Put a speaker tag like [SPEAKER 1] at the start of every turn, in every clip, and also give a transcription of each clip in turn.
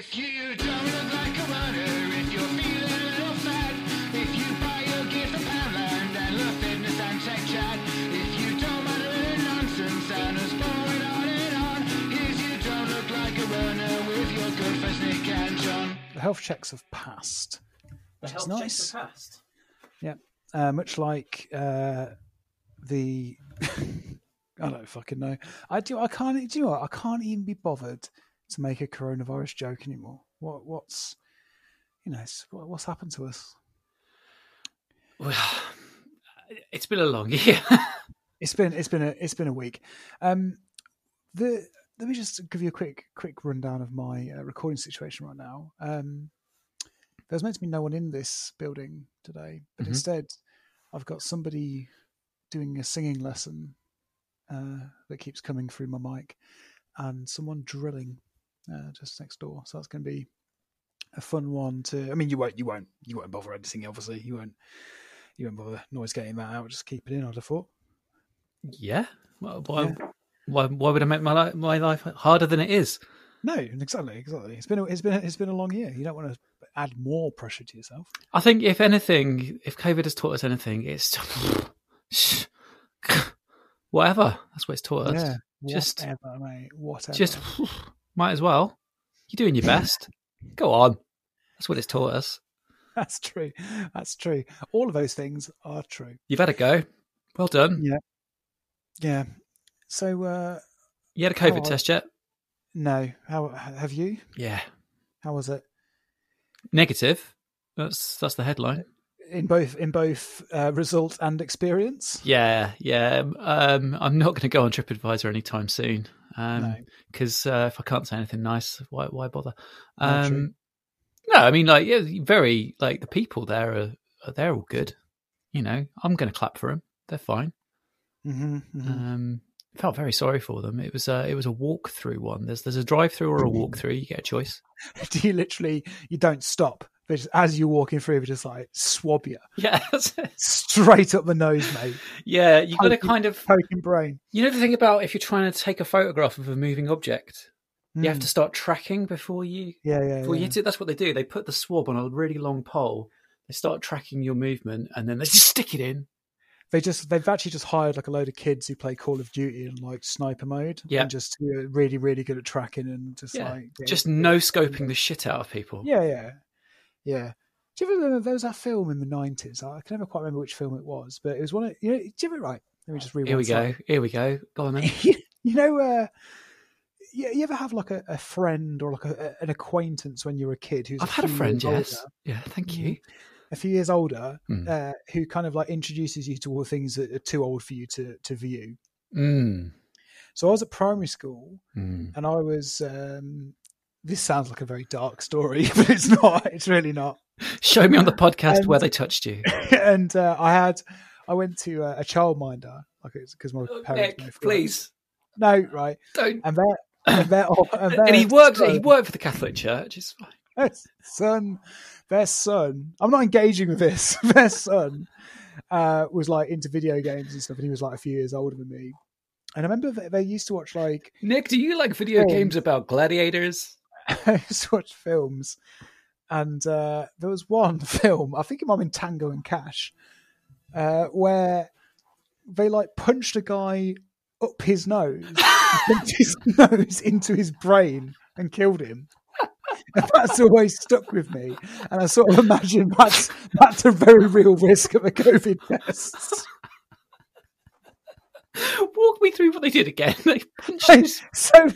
[SPEAKER 1] If you don't look like a runner, if you're feeling a little fat, if you buy your gear from Poundland and love fitness and tech chat, if you don't mind a little nonsense and us going on and on, here's you don't look like a runner with your good friends Nick and John.
[SPEAKER 2] The health checks have passed.
[SPEAKER 3] The
[SPEAKER 2] Which
[SPEAKER 3] health
[SPEAKER 2] nice.
[SPEAKER 3] checks are passed.
[SPEAKER 2] Yeah, uh, much like uh, the. I don't fucking know. I do. I can't. Do you know what? I can't even be bothered to make a coronavirus joke anymore. What? What's? You know, what, what's happened to us?
[SPEAKER 3] Well, it's been a long year.
[SPEAKER 2] It's been. It's been a. It's been a week. Um, the. Let me just give you a quick, quick rundown of my uh, recording situation right now. Um, there's meant to be no one in this building today, but
[SPEAKER 3] Mhm.
[SPEAKER 2] instead, I've got somebody doing a singing lesson uh, that keeps coming through my mic, and someone drilling uh, just next door. So that's going to be a fun one to. I mean, you won't, you won't, you won't bother editing. Obviously, you won't, you won't bother noise getting that out. Just keep it in. I'd have thought.
[SPEAKER 3] yeah. Well, Why,
[SPEAKER 2] Yeah.
[SPEAKER 3] why? Why would I make my life, my life harder than it is?
[SPEAKER 2] No, exactly, exactly. It's been a, it's been a, it's been a long year. You don't want to add more pressure to yourself.
[SPEAKER 3] I think if anything, if COVID has taught us anything, it's whatever. That's what it's taught us.
[SPEAKER 2] Yeah,
[SPEAKER 3] Just-
[SPEAKER 2] whatever, mate. Whatever.
[SPEAKER 3] Just might as well. You're doing your best. Go on. That's what it's taught us.
[SPEAKER 2] that's true. That's true. All of those things are true.
[SPEAKER 3] You've had a go. Well done.
[SPEAKER 2] Yeah. Yeah. So uh
[SPEAKER 3] You had a COVID test yet?
[SPEAKER 2] no, how have you?
[SPEAKER 3] Yeah.
[SPEAKER 2] How was it?
[SPEAKER 3] Negative. That's that's the headline.
[SPEAKER 2] In both in both uh, result and experience?
[SPEAKER 3] Yeah, yeah. Um, I'm not going to go on TripAdvisor anytime soon
[SPEAKER 2] No.
[SPEAKER 3] because uh, if I can't say anything nice, why why bother?
[SPEAKER 2] No.
[SPEAKER 3] Um, no, I mean like yeah, very like the people there are, are they're all good. You know, I'm going to clap for them. They're fine.
[SPEAKER 2] hmm hmm
[SPEAKER 3] Um, felt very sorry for them. It was a it was a walk through one. There's there's a drive through or a walk through. You get a choice.
[SPEAKER 2] Do you literally you don't stop? Just, as you're walking through, they just like swab you
[SPEAKER 3] Yeah,
[SPEAKER 2] straight up the nose, mate.
[SPEAKER 3] yeah. you've got to kind of
[SPEAKER 2] Poking brain.
[SPEAKER 3] you know the thing about if you're trying to take a photograph of a moving object, you have
[SPEAKER 2] Mm.
[SPEAKER 3] to start tracking before you
[SPEAKER 2] Yeah, yeah.
[SPEAKER 3] before
[SPEAKER 2] yeah.
[SPEAKER 3] you it. That's what they do. They put the swab on a really long pole. They start tracking your movement, and then they just stick it in.
[SPEAKER 2] they just they've actually just hired like a load of kids who play Call of Duty in like sniper mode.
[SPEAKER 3] Yeah.
[SPEAKER 2] and just who are really really good at tracking and just
[SPEAKER 3] Yeah,
[SPEAKER 2] like getting-
[SPEAKER 3] Just no scoping the shit out of people.
[SPEAKER 2] yeah yeah yeah. Do you ever remember there was that film in the nineties? I can never quite remember which film it was, but it was one of you know. Do you ever right? Let me just read.
[SPEAKER 3] Here we go. Here we go. Go on then.
[SPEAKER 2] you know, uh, you, you ever have like a, a friend or like a, an acquaintance when you were a kid who's
[SPEAKER 3] I've had a friend. Yes.
[SPEAKER 2] older,
[SPEAKER 3] Yeah. Thank you.
[SPEAKER 2] a few years older,
[SPEAKER 3] Hmm.
[SPEAKER 2] uh, who kind of like introduces you to all the things that are too old for you to to view.
[SPEAKER 3] Mm.
[SPEAKER 2] So I was at primary school,
[SPEAKER 3] Mm.
[SPEAKER 2] and I was. Um, this sounds like a very dark story, but it's not. It's really not.
[SPEAKER 3] Show me on the podcast
[SPEAKER 2] And-
[SPEAKER 3] where they touched you.
[SPEAKER 2] and uh, I had, I went to a, a childminder, like it's because my parents.
[SPEAKER 3] Oh, Nick, please
[SPEAKER 2] No, right,
[SPEAKER 3] don't.
[SPEAKER 2] and their, and their, and,
[SPEAKER 3] And he worked. He worked for the Catholic Church. It's fine.
[SPEAKER 2] son, their son. I'm not engaging with this. Their son uh, was like into video games and stuff, and he was like a few years older than me. And I remember they, used to watch like
[SPEAKER 3] Nick, do you like video
[SPEAKER 2] Oh.
[SPEAKER 3] games about gladiators?
[SPEAKER 2] I used to watch films, and uh, there was one film. I think it might have been Tango and Cash, uh, where they like punched a guy up his nose, his nose into his brain, and killed him. And that's always stuck with me, and I sort of imagine that's that's a very real risk of a COVID test.
[SPEAKER 3] Walk me through what they did again. They punched his-
[SPEAKER 2] so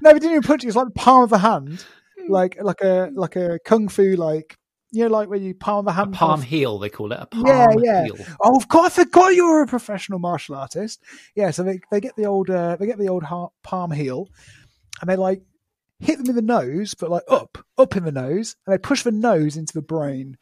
[SPEAKER 2] no, we didn't even punch it. It was like the palm of the hand, like like a like a kung fu like you know like when you palm the
[SPEAKER 3] a
[SPEAKER 2] hand.
[SPEAKER 3] palm
[SPEAKER 2] kind of-
[SPEAKER 3] heel. They call it a palm
[SPEAKER 2] Yeah, yeah.
[SPEAKER 3] heel.
[SPEAKER 2] Oh, of course, I forgot you were a professional martial artist. Yeah, so they, they get the old uh, they get the old ha- palm heel, and they like hit them in the nose, but like up up in the nose, and they push the nose into the brain.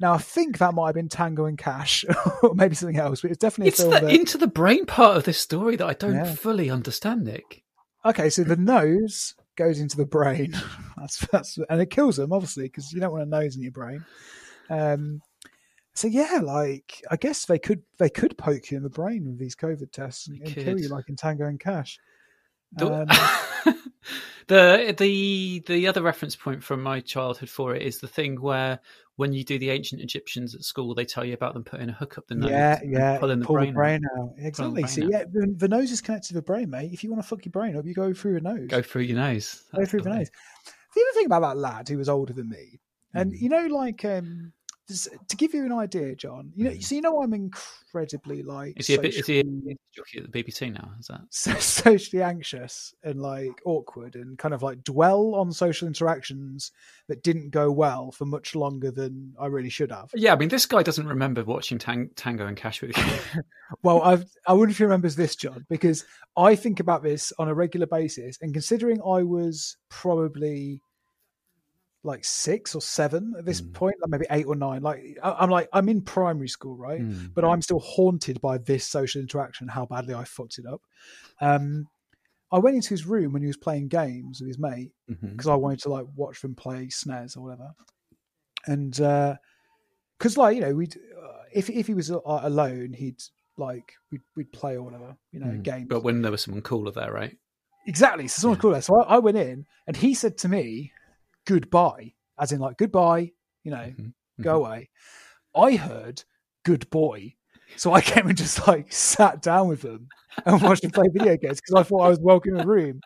[SPEAKER 2] Now I think that might have been Tango and Cash, or maybe something else, but it's definitely
[SPEAKER 3] It's the
[SPEAKER 2] that-
[SPEAKER 3] into the brain part of this story that I don't
[SPEAKER 2] Yeah.
[SPEAKER 3] fully understand, Nick.
[SPEAKER 2] Okay, so the nose goes into the brain. that's that's and it kills them obviously because you don't want a nose in your brain. Um, so yeah, like I guess they could they could poke you in the brain with these COVID tests and, and kill you like in Tango and Cash.
[SPEAKER 3] The,
[SPEAKER 2] Um,
[SPEAKER 3] the the the other reference point from my childhood for it is the thing where when you do the ancient Egyptians at school, they tell you about them putting a hook up the nose,
[SPEAKER 2] yeah, yeah.
[SPEAKER 3] pulling the
[SPEAKER 2] pull
[SPEAKER 3] brain.
[SPEAKER 2] the
[SPEAKER 3] out.
[SPEAKER 2] brain out. Exactly.
[SPEAKER 3] brain
[SPEAKER 2] See,
[SPEAKER 3] out.
[SPEAKER 2] yeah, the, the nose is connected to the brain, mate. If you want to fuck your brain up, you go through your nose.
[SPEAKER 3] Go through your nose.
[SPEAKER 2] Go through the
[SPEAKER 3] way.
[SPEAKER 2] nose. The other thing about that lad who was older than me, and
[SPEAKER 3] Mm.
[SPEAKER 2] you know, like, um, to give you an idea, John, you know,
[SPEAKER 3] Mm.
[SPEAKER 2] so you know, I'm incredibly like
[SPEAKER 3] Is he a bit? Is he a jockey at the BBC now? Is that?
[SPEAKER 2] so socially anxious and like awkward and kind of like dwell on social interactions that didn't go well for much longer than I really should have.
[SPEAKER 3] Yeah, I mean, this guy doesn't remember watching Tang- Tango and Cash with you.
[SPEAKER 2] Well, I've, I wonder if he remembers this, John, because I think about this on a regular basis. And considering I was probably like six or seven at this
[SPEAKER 3] Mm.
[SPEAKER 2] point, like maybe eight or nine, like I, I'm like, I'm in primary school, right?
[SPEAKER 3] Mm.
[SPEAKER 2] But I'm still haunted by this social interaction, how badly I fucked it up. Um, I went into his room when he was playing games with his mate because I wanted to like watch them play SNES or whatever. And because, like, you know, we'd uh, if if he was uh, alone, he'd like we'd we'd play or whatever, you know,
[SPEAKER 3] Mm.
[SPEAKER 2] games.
[SPEAKER 3] But when there was someone cooler there, right?
[SPEAKER 2] exactly, so someone
[SPEAKER 3] Yeah.
[SPEAKER 2] us. So I, I went in, and he said to me, "Goodbye," as in like goodbye, you know,
[SPEAKER 3] Mhm.
[SPEAKER 2] go away. I heard "good boy," so I came and just like sat down with them and watched them play video games because I thought I was welcome in the room.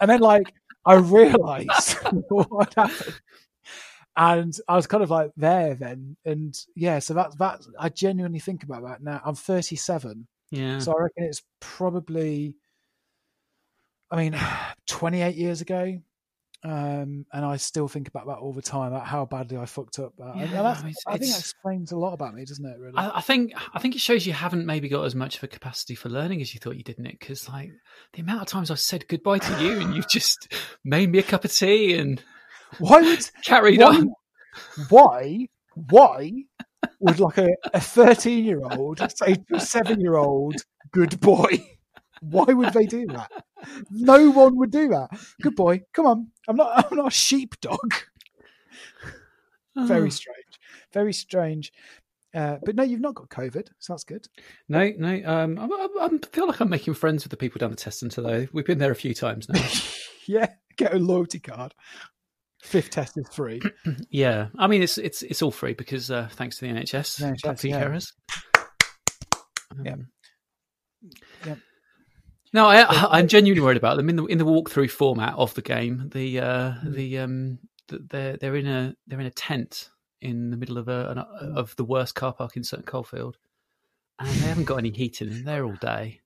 [SPEAKER 2] And then like I realised what happened, and I was kind of like there then. And yeah, so that's that. I genuinely think about that now. I'm 37,
[SPEAKER 3] Yeah.
[SPEAKER 2] so I reckon it's probably. I mean, 28 years ago. Um, and I still think about that all the time, about how badly I fucked up. And
[SPEAKER 3] Yeah, I mean,
[SPEAKER 2] I think that explains a lot about me, doesn't it? Really?
[SPEAKER 3] I, I think I think it shows you haven't maybe got as much of a capacity for learning as you thought you did, Nick. Because like the amount of times I've said goodbye to you and you've just made me a cup of tea and
[SPEAKER 2] why would
[SPEAKER 3] carried
[SPEAKER 2] why,
[SPEAKER 3] on.
[SPEAKER 2] why why would like a, a 13 year old say to a 7 year old good boy why would they do that no one would do that good boy come on i'm not i'm not a sheepdog very
[SPEAKER 3] Oh.
[SPEAKER 2] strange very strange uh, but no you've not got covid so that's good
[SPEAKER 3] No, no. Um, I, I, I feel like I'm making friends with the people down the test centre though. We've been there a few times now.
[SPEAKER 2] yeah get a loyalty card fifth test is free
[SPEAKER 3] yeah, I mean it's it's it's all free because uh, thanks to the NHS,
[SPEAKER 2] NHS, yeah.
[SPEAKER 3] carers.
[SPEAKER 2] Yeah.
[SPEAKER 3] Um,
[SPEAKER 2] Yep.
[SPEAKER 3] No, I, I'm genuinely worried about them in the in the walkthrough format of the game. The uh,
[SPEAKER 2] Mm.
[SPEAKER 3] the um, th- they're they're in a they're in a tent in the middle of a an, of the worst car park in Sutton Coldfield, and they haven't got any heating in there all day.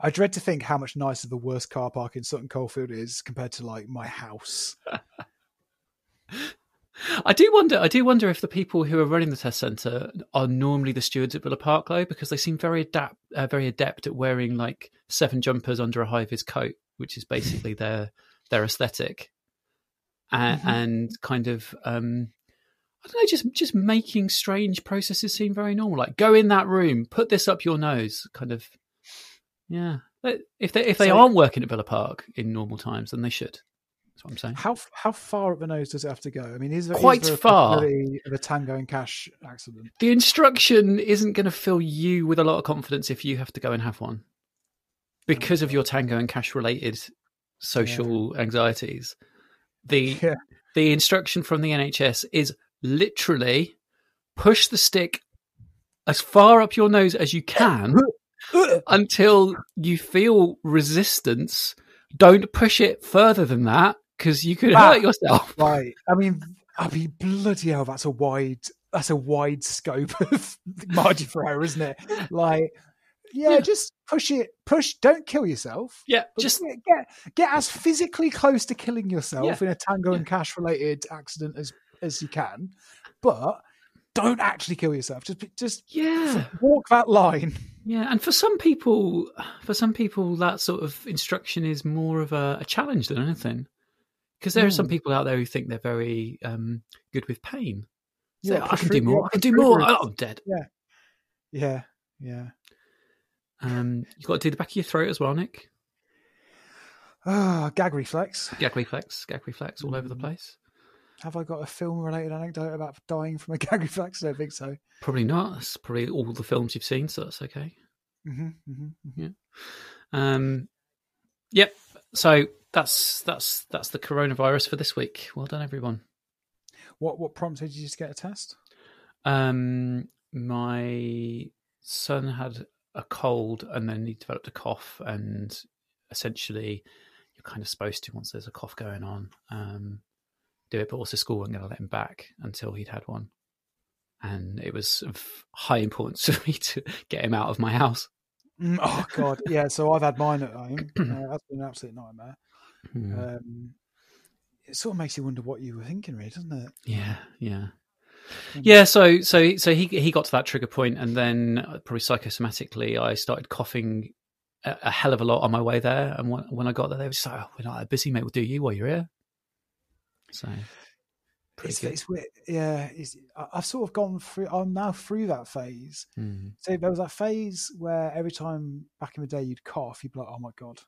[SPEAKER 2] I dread to think how much nicer the worst car park in Sutton Coldfield is compared to like my house.
[SPEAKER 3] I do wonder. I do wonder if the people who are running the test centre are normally the stewards at Villa Park, though, because they seem very adapt, uh, very adept at wearing like seven jumpers under a high vis coat, which is basically their their aesthetic, and,
[SPEAKER 2] Mhm.
[SPEAKER 3] and kind of um, I don't know, just just making strange processes seem very normal. Like go in that room, put this up your nose, kind of. Yeah, if they if they
[SPEAKER 2] So-
[SPEAKER 3] aren't working at Villa Park in normal times, then they should. What I'm saying.
[SPEAKER 2] How how far up the nose does it have to go? I mean, is there, is
[SPEAKER 3] Quite
[SPEAKER 2] there
[SPEAKER 3] far.
[SPEAKER 2] of a Tango and Cash accident?
[SPEAKER 3] the instruction isn't going to fill you with a lot of confidence if you have to go and have one because of your tango and cash related social anxieties the
[SPEAKER 2] Yeah.
[SPEAKER 3] the instruction from the NHS is literally push the stick as far up your nose as you can until you feel resistance don't push it further than that because you could
[SPEAKER 2] Ah.
[SPEAKER 3] hurt yourself
[SPEAKER 2] Right. I mean, I mean, bloody hell, that's a wide that's a wide scope of margin for error, isn't it? Like, yeah,
[SPEAKER 3] Yeah.
[SPEAKER 2] just push it. Push. Don't kill yourself.
[SPEAKER 3] yeah just
[SPEAKER 2] get, get get as physically close to killing yourself
[SPEAKER 3] Yeah.
[SPEAKER 2] in a Tango and Cash related accident as as you can, but don't actually kill yourself. Just just
[SPEAKER 3] yeah
[SPEAKER 2] walk that line.
[SPEAKER 3] Yeah, and for some people, for some people, that sort of instruction is more of a, a challenge than anything. Because there are some
[SPEAKER 2] Mm.
[SPEAKER 3] people out there who think they're very um, good with pain. So
[SPEAKER 2] Yeah,
[SPEAKER 3] I can do more.
[SPEAKER 2] yeah,
[SPEAKER 3] I can do more. Oh, I'm dead.
[SPEAKER 2] Yeah, yeah.
[SPEAKER 3] Um, you've got to do the back of your throat as well, Nick.
[SPEAKER 2] Ah, gag reflex.
[SPEAKER 3] Gag reflex, gag reflex, all over the
[SPEAKER 2] Mm.
[SPEAKER 3] place.
[SPEAKER 2] Have I got a film related anecdote about dying from a gag reflex? I don't think so.
[SPEAKER 3] Probably not. That's probably all the films you've seen, so that's okay.
[SPEAKER 2] hmm hmm
[SPEAKER 3] Um, Yep. So that's that's that's the coronavirus for this week. Well done, everyone.
[SPEAKER 2] What what prompted you to get a test?
[SPEAKER 3] Um, my son had a cold and then he developed a cough, and essentially, you're kind of supposed to once there's a cough going on, um, do it. But also, school weren't going to let him back until he'd had one, and it was of high importance to me to get him out of my house.
[SPEAKER 2] Mm, oh God, yeah. So I've had mine at home. Uh, that's been an absolute nightmare.
[SPEAKER 3] Hmm.
[SPEAKER 2] Um, it sort of makes you wonder what you were thinking, really, doesn't it?
[SPEAKER 3] Yeah, yeah.
[SPEAKER 2] Um,
[SPEAKER 3] Yeah, so so so he he got to that trigger point, and then uh, probably psychosomatically, I started coughing a, a hell of a lot on my way there. And when, when I got there, they were just like, "Oh, we're not that busy, mate. We'll do you while you're here." So,
[SPEAKER 2] It's, it's weird. Yeah, it's, I've sort of gone through. I'm now through that phase.
[SPEAKER 3] Mm,
[SPEAKER 2] So there was that phase where every time back in the day you'd cough, you'd be like, "Oh my god,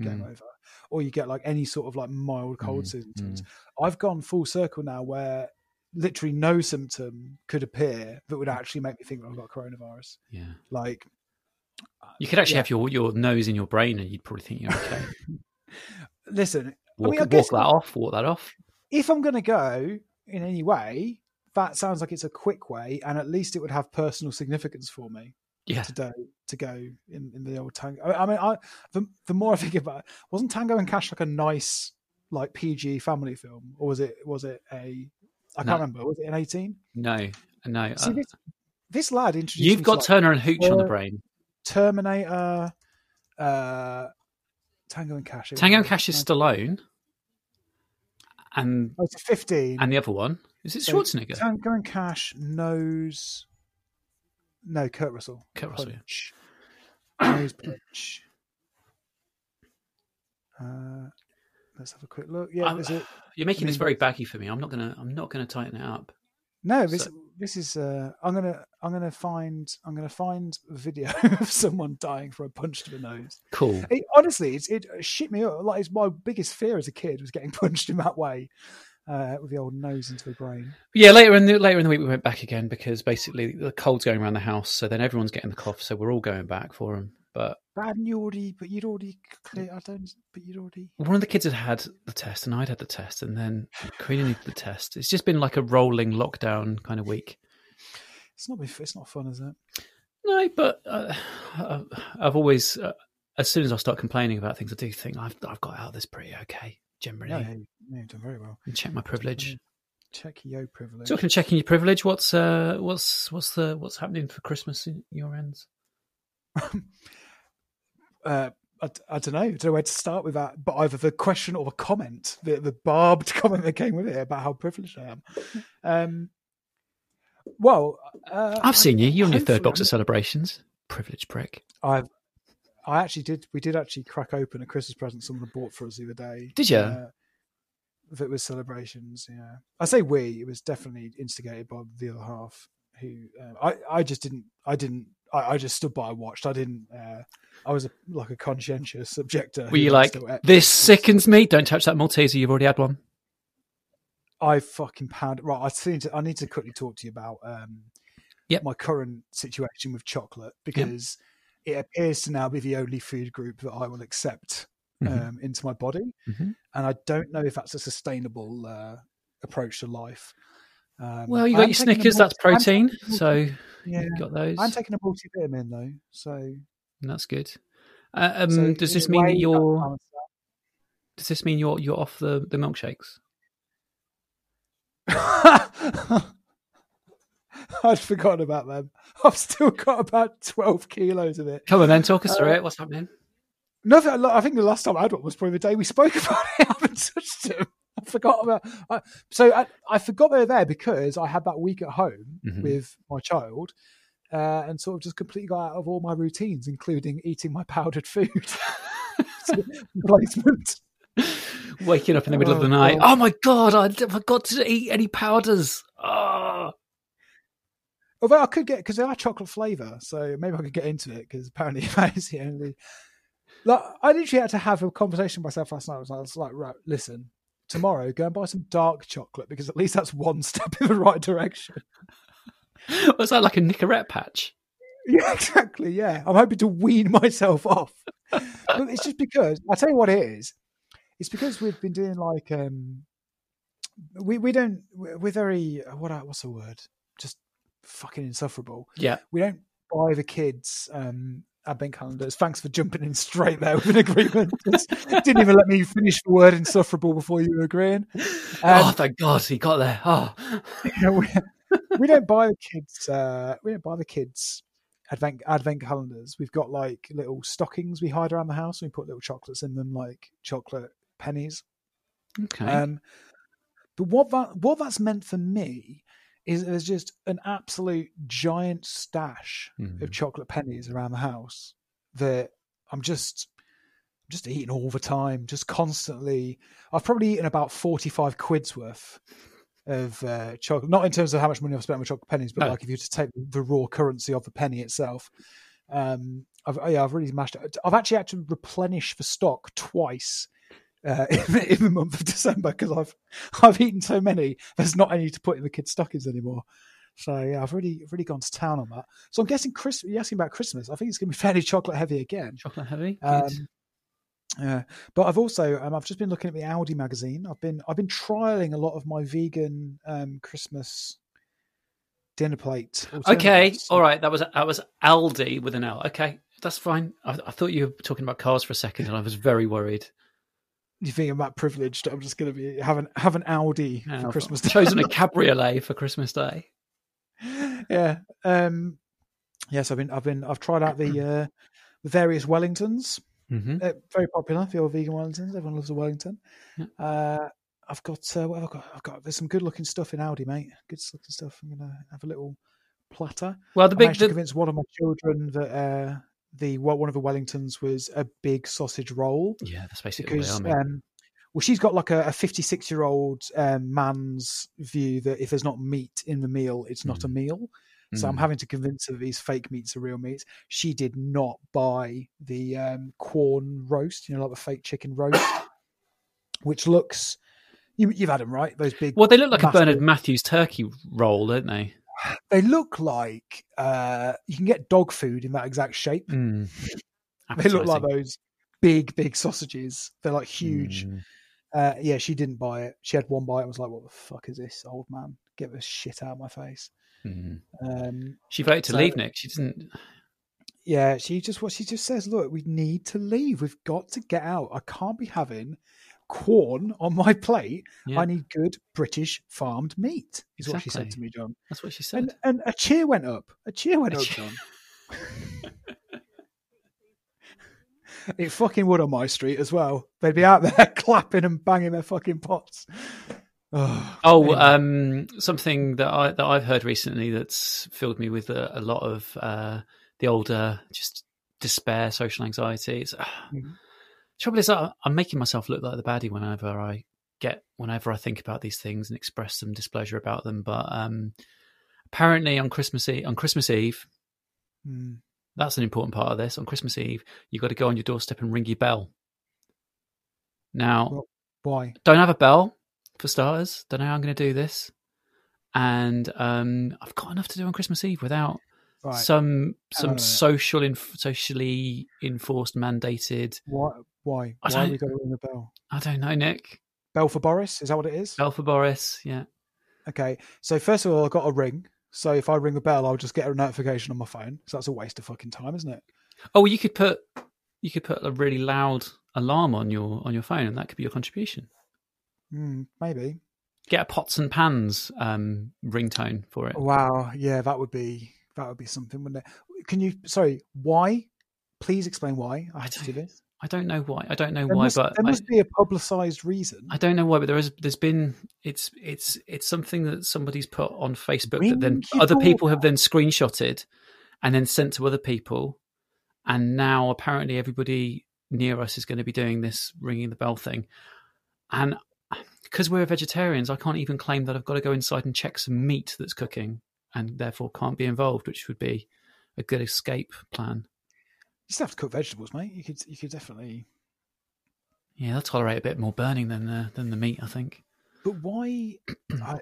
[SPEAKER 2] game
[SPEAKER 3] mm,
[SPEAKER 2] over," or you get like any sort of like mild cold
[SPEAKER 3] Mm,
[SPEAKER 2] symptoms. I've gone full circle now where literally no symptom could appear that would actually make me think that I've got coronavirus.
[SPEAKER 3] yeah.
[SPEAKER 2] Like,
[SPEAKER 3] You could actually
[SPEAKER 2] Yeah.
[SPEAKER 3] have your your nose in your brain, and you'd probably think you're okay.
[SPEAKER 2] listen,
[SPEAKER 3] Walk,
[SPEAKER 2] mean, I
[SPEAKER 3] walk
[SPEAKER 2] guess-
[SPEAKER 3] that off. Walk that off.
[SPEAKER 2] if I'm going to go in any way, that sounds like it's a quick way, and at least it would have personal significance for me
[SPEAKER 3] Yeah.
[SPEAKER 2] to do to go in, in the old tango. I, I mean, I the, the more I think about it, wasn't Tango and Cash like a nice like PG family film, or was it was it a I can't remember. Was it an 18?
[SPEAKER 3] No, no.
[SPEAKER 2] See,
[SPEAKER 3] uh,
[SPEAKER 2] this, this lad introduced
[SPEAKER 3] you've got
[SPEAKER 2] like,
[SPEAKER 3] Turner and Hooch on the
[SPEAKER 2] uh,
[SPEAKER 3] brain.
[SPEAKER 2] Terminator, uh, Tango and Cash.
[SPEAKER 3] Tango and Cash is Stallone, and
[SPEAKER 2] Oh, it's 15.
[SPEAKER 3] and the other one is it
[SPEAKER 2] So
[SPEAKER 3] Schwarzenegger?
[SPEAKER 2] Tango and Cash knows. No, Kurt Russell.
[SPEAKER 3] Kurt Russell, yeah.
[SPEAKER 2] Nose punch. Uh, let's have a quick look. Yeah, is it?
[SPEAKER 3] You're making
[SPEAKER 2] I
[SPEAKER 3] this very baggy for me. I'm not gonna. I'm not gonna tighten it up.
[SPEAKER 2] No, this
[SPEAKER 3] so-
[SPEAKER 2] this is. Uh, I'm gonna I'm gonna find I'm gonna find a video of someone dying from a punch to the nose.
[SPEAKER 3] Cool.
[SPEAKER 2] It, honestly, it's, it shit me up. Like it's my biggest fear as a kid was getting punched in that way, uh, with the old nose into the brain.
[SPEAKER 3] Yeah. Later in the later in the week, we went back again because basically the cold's going around the house. So then everyone's getting the cough. So we're all going back for them. But
[SPEAKER 2] But hadn't you already? But you'd already. I don't. But you'd already.
[SPEAKER 3] one of the kids had had the test, and I'd had the test, and then Karina needed the test. It's just been like a rolling lockdown kind of week.
[SPEAKER 2] It's not. It's not fun, is it?
[SPEAKER 3] No, but uh, I've always, uh, as soon as I start complaining about things, I do think I've I've got out of this pretty okay generally.
[SPEAKER 2] No, you- no, you've done very well.
[SPEAKER 3] And check my privilege.
[SPEAKER 2] Check your privilege.
[SPEAKER 3] Talking of checking your privilege, what's uh what's what's the what's happening for Christmas in your ends?
[SPEAKER 2] uh, I, I don't know. I don't know where to start with that. But either the question or the comment, the, the barbed comment that came with it about how privileged I am. Um, well, uh,
[SPEAKER 3] I've seen you. You're on your third box of celebrations. Privileged prick.
[SPEAKER 2] I've, I actually did. We did actually crack open a Christmas present someone had bought for us the other day.
[SPEAKER 3] Did ya?
[SPEAKER 2] Uh, that was celebrations. Yeah, I say we. It was definitely instigated by the other half. Who uh, I I just didn't. I didn't. I, I just stood by and watched. I didn't. Uh, I was a, like a conscientious objector.
[SPEAKER 3] Were you like, this sickens me? Don't touch that Malteser. You've already had one.
[SPEAKER 2] I fucking pound right. I need to. I need to quickly talk to you about um,
[SPEAKER 3] Yep.
[SPEAKER 2] my current situation with chocolate because it appears to now be the only food group that I will accept
[SPEAKER 3] Mhm.
[SPEAKER 2] um, into my body,
[SPEAKER 3] Mhm.
[SPEAKER 2] and I don't know if that's a sustainable uh, approach to life. Um,
[SPEAKER 3] Well, you got your Snickers. That's protein.
[SPEAKER 2] taking
[SPEAKER 3] So
[SPEAKER 2] yeah,
[SPEAKER 3] you got those.
[SPEAKER 2] I'm taking a multivitamin though, so,
[SPEAKER 3] That's good. Uh, um,
[SPEAKER 2] so
[SPEAKER 3] does this mean that
[SPEAKER 2] that
[SPEAKER 3] you're? Does this mean you're you're off the the milkshakes?
[SPEAKER 2] I'd forgotten about them. I've still got about twelve kilos of it.
[SPEAKER 3] Come on, then talk us through
[SPEAKER 2] Uh,
[SPEAKER 3] it. What's happening?
[SPEAKER 2] Nothing. I think the last time I had one was probably the day we spoke about it. I haven't touched them. I forgot about. I, so I, I forgot they were there because I had that week at home
[SPEAKER 3] Mhm.
[SPEAKER 2] with my child, uh, and sort of just completely got out of all my routines, including eating my powdered food. Replacement.
[SPEAKER 3] Waking up in the middle of the
[SPEAKER 2] Oh,
[SPEAKER 3] night.
[SPEAKER 2] God.
[SPEAKER 3] Oh my god! I forgot to eat any powders. Oh.
[SPEAKER 2] Although I could get because they are chocolate flavour, so maybe I could get into it because apparently that is the only. Like I literally had to have a conversation with myself last night. I was like, I was like, right, listen, tomorrow go and buy some dark chocolate because at least that's one step in the right direction.
[SPEAKER 3] Was that like a Nicorette patch?
[SPEAKER 2] Yeah, exactly. Yeah, I'm hoping to wean myself off. but it's just because I tell you what it is. It's because we've been doing like um, we we don't we're very what what's the word? Just fucking insufferable.
[SPEAKER 3] Yeah.
[SPEAKER 2] We don't buy the kids um advent calendars. Thanks for jumping in straight there with an agreement. Didn't even let me finish the word insufferable before you were agreeing.
[SPEAKER 3] oh,
[SPEAKER 2] Um,
[SPEAKER 3] thank God he got there. Oh,
[SPEAKER 2] you know, we, we don't buy the kids. Uh, we don't buy the kids advent advent calendars. We've got like little stockings we hide around the house. And we put little chocolates in them, like chocolate pennies.
[SPEAKER 3] okay.
[SPEAKER 2] Um, but what that what that's meant for me is there's just an absolute giant stash
[SPEAKER 3] Mhm.
[SPEAKER 2] of chocolate pennies around the house that I'm just just eating all the time, just constantly. I've probably eaten about forty five quid's worth of uh, chocolate. Not in terms of how much money I've spent on chocolate pennies, but
[SPEAKER 3] No.
[SPEAKER 2] like if you to take the raw currency of the penny itself. Um, I've yeah, I've really mashed it. I've actually had to replenish the stock twice uh, in, the, in the month of December because I've I've eaten so many. There's not any to put in the kids' stockings anymore. So yeah, I've really really gone to town on that. So I'm guessing Chris. You're asking about Christmas. I think it's going to be fairly chocolate heavy again.
[SPEAKER 3] Chocolate heavy.
[SPEAKER 2] Um, yeah, but I've also um, I've just been looking at the Audi magazine. I've been I've been trialing a lot of my vegan um, Christmas dinner plate.
[SPEAKER 3] okay. All right. That was that was Aldi with an L. Okay. That's fine. I, I thought you were talking about cars for a second, and I was very worried.
[SPEAKER 2] You think I'm that privileged? I'm just going to be have an have an Audi
[SPEAKER 3] Yeah,
[SPEAKER 2] for Christmas. Day.
[SPEAKER 3] Chosen a cabriolet for Christmas Day.
[SPEAKER 2] yeah. Um, yes, I've been, I've been, I've tried out the uh, the various Wellingtons.
[SPEAKER 3] hmm
[SPEAKER 2] They're very popular. The old vegan Wellingtons. Everyone loves a Wellington.
[SPEAKER 3] Yeah.
[SPEAKER 2] Uh, I've got, uh, what have I got? I've got. There's some good looking stuff in Audi, mate. Good looking stuff. I'm gonna have a little platter.
[SPEAKER 3] Well, the
[SPEAKER 2] I
[SPEAKER 3] big
[SPEAKER 2] to
[SPEAKER 3] the,
[SPEAKER 2] convince one of my children that uh, the what one of the Wellingtons was a big sausage roll
[SPEAKER 3] yeah, that's basically what
[SPEAKER 2] because
[SPEAKER 3] they are.
[SPEAKER 2] um, well, she's got like a 56 year old um, man's view that if there's not meat in the meal, it's not a meal. So I'm
[SPEAKER 3] Mm.
[SPEAKER 2] having to convince her these fake meats are real meats. She did not buy the um, Quorn roast, you know, like the fake chicken roast, which looks. You, you've had them, right? Those big.
[SPEAKER 3] Well, they look like a Bernard Matthews turkey roll, don't they?
[SPEAKER 2] They look like uh, you can get dog food in that exact shape.
[SPEAKER 3] Mm.
[SPEAKER 2] They look like those big, big sausages. They're like huge.
[SPEAKER 3] Mm.
[SPEAKER 2] Uh, yeah, she didn't buy it. She had one bite and was like, "What the fuck is this, old man? Get this shit out of my face."
[SPEAKER 3] Mm.
[SPEAKER 2] Um,
[SPEAKER 3] She voted to
[SPEAKER 2] So-
[SPEAKER 3] leave, Nick. She didn't.
[SPEAKER 2] yeah, she just what she just says. Look, we need to leave. We've got to get out. I can't be having Quorn on my plate.
[SPEAKER 3] Yeah.
[SPEAKER 2] I need good British farmed meat. Is what she said to me, John.
[SPEAKER 3] That's what she said.
[SPEAKER 2] And and a cheer went up. A cheer went
[SPEAKER 3] A
[SPEAKER 2] up,
[SPEAKER 3] cheer-
[SPEAKER 2] John. it fucking would on my street as well. They'd be out there clapping and banging their fucking pots. Oh,
[SPEAKER 3] Oh, um, something that I that I've heard recently that's filled me with a, a lot of uh, the older just despair, social anxiety. It's,
[SPEAKER 2] Mhm.
[SPEAKER 3] Trouble is, I, I'm making myself look like the baddie whenever I get whenever I think about these things and express some displeasure about them. But um, apparently, on Christmas Eve, on Christmas Eve,
[SPEAKER 2] Hmm.
[SPEAKER 3] that's an important part of this. On Christmas Eve, you've got to go on your doorstep and ring your bell. Now,
[SPEAKER 2] Well, why?
[SPEAKER 3] don't have a bell for starters. Don't know how I'm going to do this, and um, I've got enough to do on Christmas Eve without
[SPEAKER 2] Right.
[SPEAKER 3] some
[SPEAKER 2] Hang on a
[SPEAKER 3] some social inf- socially enforced mandated.
[SPEAKER 2] Why? Why?
[SPEAKER 3] I
[SPEAKER 2] Why we got to ring the bell?
[SPEAKER 3] I don't know, Nick.
[SPEAKER 2] Bell for Boris? Is that what it is?
[SPEAKER 3] Bell for Boris. Yeah.
[SPEAKER 2] Okay. So first of all, I've got a ring. So if I ring the bell, I'll just get a notification on my phone. So that's a waste of fucking time, isn't it?
[SPEAKER 3] Oh, well, you could put you could put a really loud alarm on your on your phone, and that could be your contribution.
[SPEAKER 2] Hmm, maybe.
[SPEAKER 3] Get a pots and pans um, ringtone for it.
[SPEAKER 2] Wow. Yeah, that would be that would be something, wouldn't it? Can you? Sorry. Why? Please explain why I have to do this.
[SPEAKER 3] I don't know why. I don't know
[SPEAKER 2] There
[SPEAKER 3] why,
[SPEAKER 2] must,
[SPEAKER 3] but
[SPEAKER 2] there
[SPEAKER 3] I-
[SPEAKER 2] must be a publicised reason.
[SPEAKER 3] I don't know why, but there is. There's been. It's it's it's something that somebody's put on Facebook that then other people have then screenshotted, and then sent to other people, and now apparently everybody near us is going to be doing this ringing the bell thing, and because we're vegetarians, I can't even claim that I've got to go inside and check some meat that's cooking, and therefore can't be involved, which would be a good escape plan.
[SPEAKER 2] You still have to cook vegetables, mate. You could you could definitely.
[SPEAKER 3] Yeah, they'll tolerate a bit more burning than the than the meat, I think.
[SPEAKER 2] But why? I,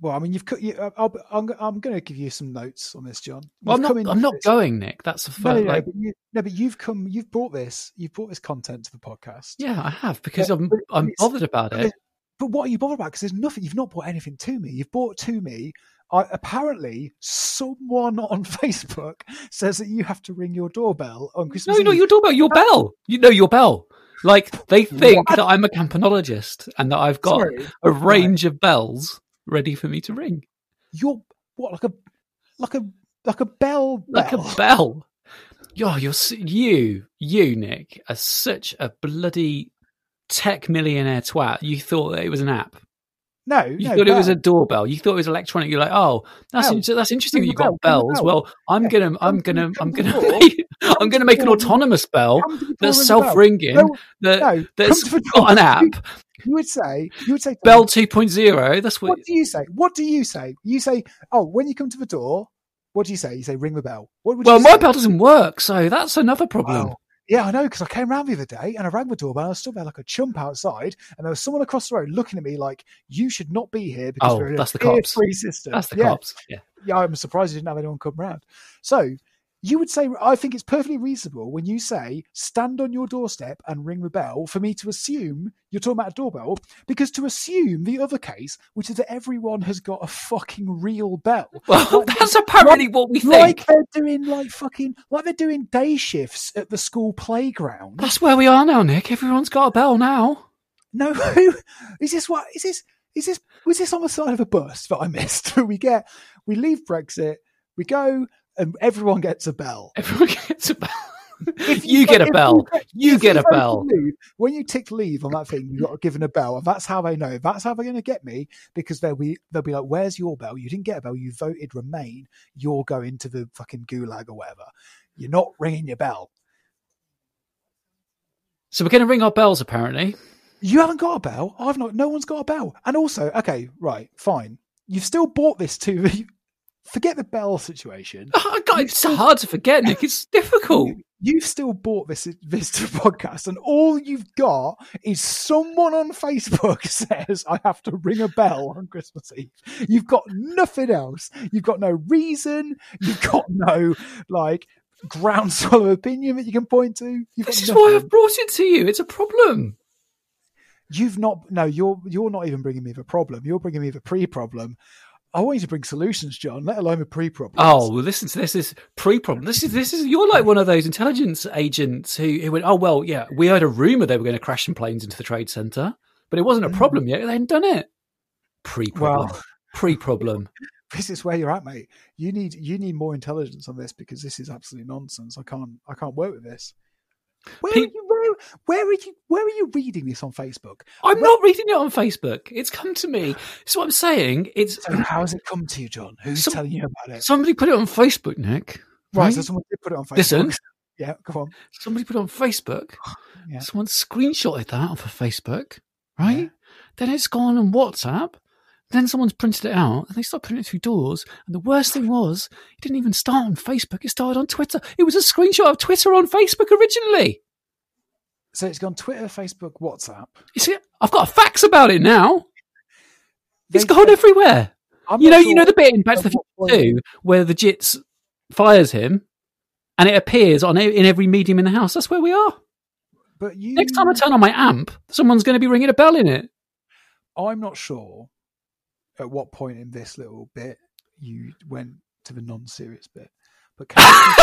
[SPEAKER 2] Well, I mean, you've cut. You, uh, I'll, I'm, I'm going to give you some notes on this, John.
[SPEAKER 3] Well, I'm not. I'm not
[SPEAKER 2] this-
[SPEAKER 3] going, Nick. That's the first.
[SPEAKER 2] no, no,
[SPEAKER 3] like,
[SPEAKER 2] but you, no, but you've come. You've brought this. You've brought this content to the podcast.
[SPEAKER 3] yeah, I have because
[SPEAKER 2] Yeah,
[SPEAKER 3] I'm. I'm bothered about it.
[SPEAKER 2] But what are you bothered about? Because there's nothing. You've not brought anything to me. You've brought to me. I, apparently, someone on Facebook says that you have to ring your doorbell on Christmas
[SPEAKER 3] No, no,
[SPEAKER 2] Eve.
[SPEAKER 3] you're talking about your bell. You know your bell. Like they think that I'm a campanologist and that I've got
[SPEAKER 2] Sorry.
[SPEAKER 3] a range of bells ready for me to ring,
[SPEAKER 2] You're what like a like a like a bell
[SPEAKER 3] like a bell. Yo, you're you, you, Nick, are such a bloody tech millionaire twat. You thought that it was an app.
[SPEAKER 2] No,
[SPEAKER 3] You
[SPEAKER 2] no,
[SPEAKER 3] thought it was a doorbell. You thought it was electronic. You're like, oh, that's in- that's interesting.
[SPEAKER 2] Ring
[SPEAKER 3] that you've got
[SPEAKER 2] bell,
[SPEAKER 3] bells.
[SPEAKER 2] bell.
[SPEAKER 3] Well, I'm
[SPEAKER 2] Yeah.
[SPEAKER 3] gonna, I'm gonna, I'm gonna, make, I'm gonna make an autonomous bell
[SPEAKER 2] Come to the door,
[SPEAKER 3] that's self-ringing.
[SPEAKER 2] No,
[SPEAKER 3] That
[SPEAKER 2] no,
[SPEAKER 3] that's
[SPEAKER 2] come to the
[SPEAKER 3] got an app.
[SPEAKER 2] You, you would say, you would say,
[SPEAKER 3] Bell 2.0. That's what.
[SPEAKER 2] What do you say? What do you say? You say, oh, when you come to the door, what do you say? You say, ring the bell. What would
[SPEAKER 3] Well,
[SPEAKER 2] you
[SPEAKER 3] my
[SPEAKER 2] say?
[SPEAKER 3] bell doesn't work, so that's another problem.
[SPEAKER 2] Wow. Yeah, I know, because I came round the other day and I rang the doorbell and I was stood there like a chump outside, and there was someone across the road looking at me like, you should not be here because
[SPEAKER 3] Oh,
[SPEAKER 2] we're in
[SPEAKER 3] that's the
[SPEAKER 2] a tier
[SPEAKER 3] cops.
[SPEAKER 2] free system.
[SPEAKER 3] That's the
[SPEAKER 2] yeah.
[SPEAKER 3] cops. Yeah.
[SPEAKER 2] Yeah, I'm surprised you didn't have anyone come round. So you would say, I think it's perfectly reasonable when you say, stand on your doorstep and ring the bell for me to assume you're talking about a doorbell, because to assume the other case, which is that everyone has got a fucking real bell.
[SPEAKER 3] Well,
[SPEAKER 2] Like-
[SPEAKER 3] that's apparently what we think.
[SPEAKER 2] Like they're doing like fucking like they're doing day shifts at the school playground.
[SPEAKER 3] That's where we are now, Nick. Everyone's got a bell now.
[SPEAKER 2] No, is this what is this? Is this was this on the side of a bus that I missed? we get we leave Brexit, we go, and everyone gets a bell.
[SPEAKER 3] Everyone gets a bell.
[SPEAKER 2] If
[SPEAKER 3] you get a bell. You get a bell.
[SPEAKER 2] leave, when you tick leave on that thing, you got given a bell, and that's how they know. That's how they're going to get me because they'll be they'll be like, "Where's your bell? You didn't get a bell. You voted Remain. You're going to the fucking gulag or whatever. You're not ringing your bell.
[SPEAKER 3] So we're going to ring our bells, apparently.
[SPEAKER 2] You haven't got a bell. I've not. No one's got a bell. And also, okay, right, fine. You've still bought this to. Forget the bell situation.
[SPEAKER 3] Oh, God, it's hard to forget, Nick. It's difficult.
[SPEAKER 2] You've still bought this this podcast, and all you've got is someone on Facebook says I have to ring a bell on Christmas Eve. You've got nothing else. You've got no reason. You've got no like groundswell of opinion that you can point to. You've
[SPEAKER 3] This is why. I've brought it to you. It's a problem.
[SPEAKER 2] You've not. No, you're you're not even bringing me the problem. You're bringing me the pre-problem. I want you to bring solutions, John. Let alone the pre-problem.
[SPEAKER 3] Oh, well, listen to this. This is pre-problem. This is this is. You're like one of those intelligence agents who, who went, "Oh well, yeah, we heard a rumor they were going to crash some planes into the trade center, but it wasn't a problem yet. They hadn't done it." Pre-problem.
[SPEAKER 2] Well-
[SPEAKER 3] Pre-problem.
[SPEAKER 2] this is where you're at, mate. You need you need more intelligence on this because this is absolutely nonsense. I can't I can't work with this. Where
[SPEAKER 3] Pe-
[SPEAKER 2] are you where, where are you where are you reading this on Facebook?
[SPEAKER 3] I'm not reading it on Facebook. It's come to me. So I'm saying it's
[SPEAKER 2] So how has it come to you, John? Who's
[SPEAKER 3] Some-
[SPEAKER 2] telling you about it?
[SPEAKER 3] somebody put it on Facebook, Nick.
[SPEAKER 2] right,
[SPEAKER 3] right?
[SPEAKER 2] so someone did put it on Facebook.
[SPEAKER 3] Listen.
[SPEAKER 2] Yeah, go on.
[SPEAKER 3] Somebody put it on Facebook.
[SPEAKER 2] Yeah.
[SPEAKER 3] Someone screenshotted that off of Facebook, right?
[SPEAKER 2] Yeah.
[SPEAKER 3] Then it's gone on WhatsApp. Then someone's printed it out and they start putting it through doors. And the worst thing was, it didn't even start on Facebook. It started on Twitter. It was a screenshot of Twitter on Facebook originally.
[SPEAKER 2] So it's gone Twitter, Facebook, WhatsApp.
[SPEAKER 3] You see, I've got facts about it now. It's gone everywhere.
[SPEAKER 2] I'm
[SPEAKER 3] you know,
[SPEAKER 2] sure
[SPEAKER 3] you know the bit in Back to the Future 2 where the Jits fires him and it appears on in every medium in the house. That's where we are.
[SPEAKER 2] But you
[SPEAKER 3] Next time I turn on my amp, someone's going to be ringing a bell in it.
[SPEAKER 2] I'm not sure at what point in this little bit you went to the non-serious bit, but can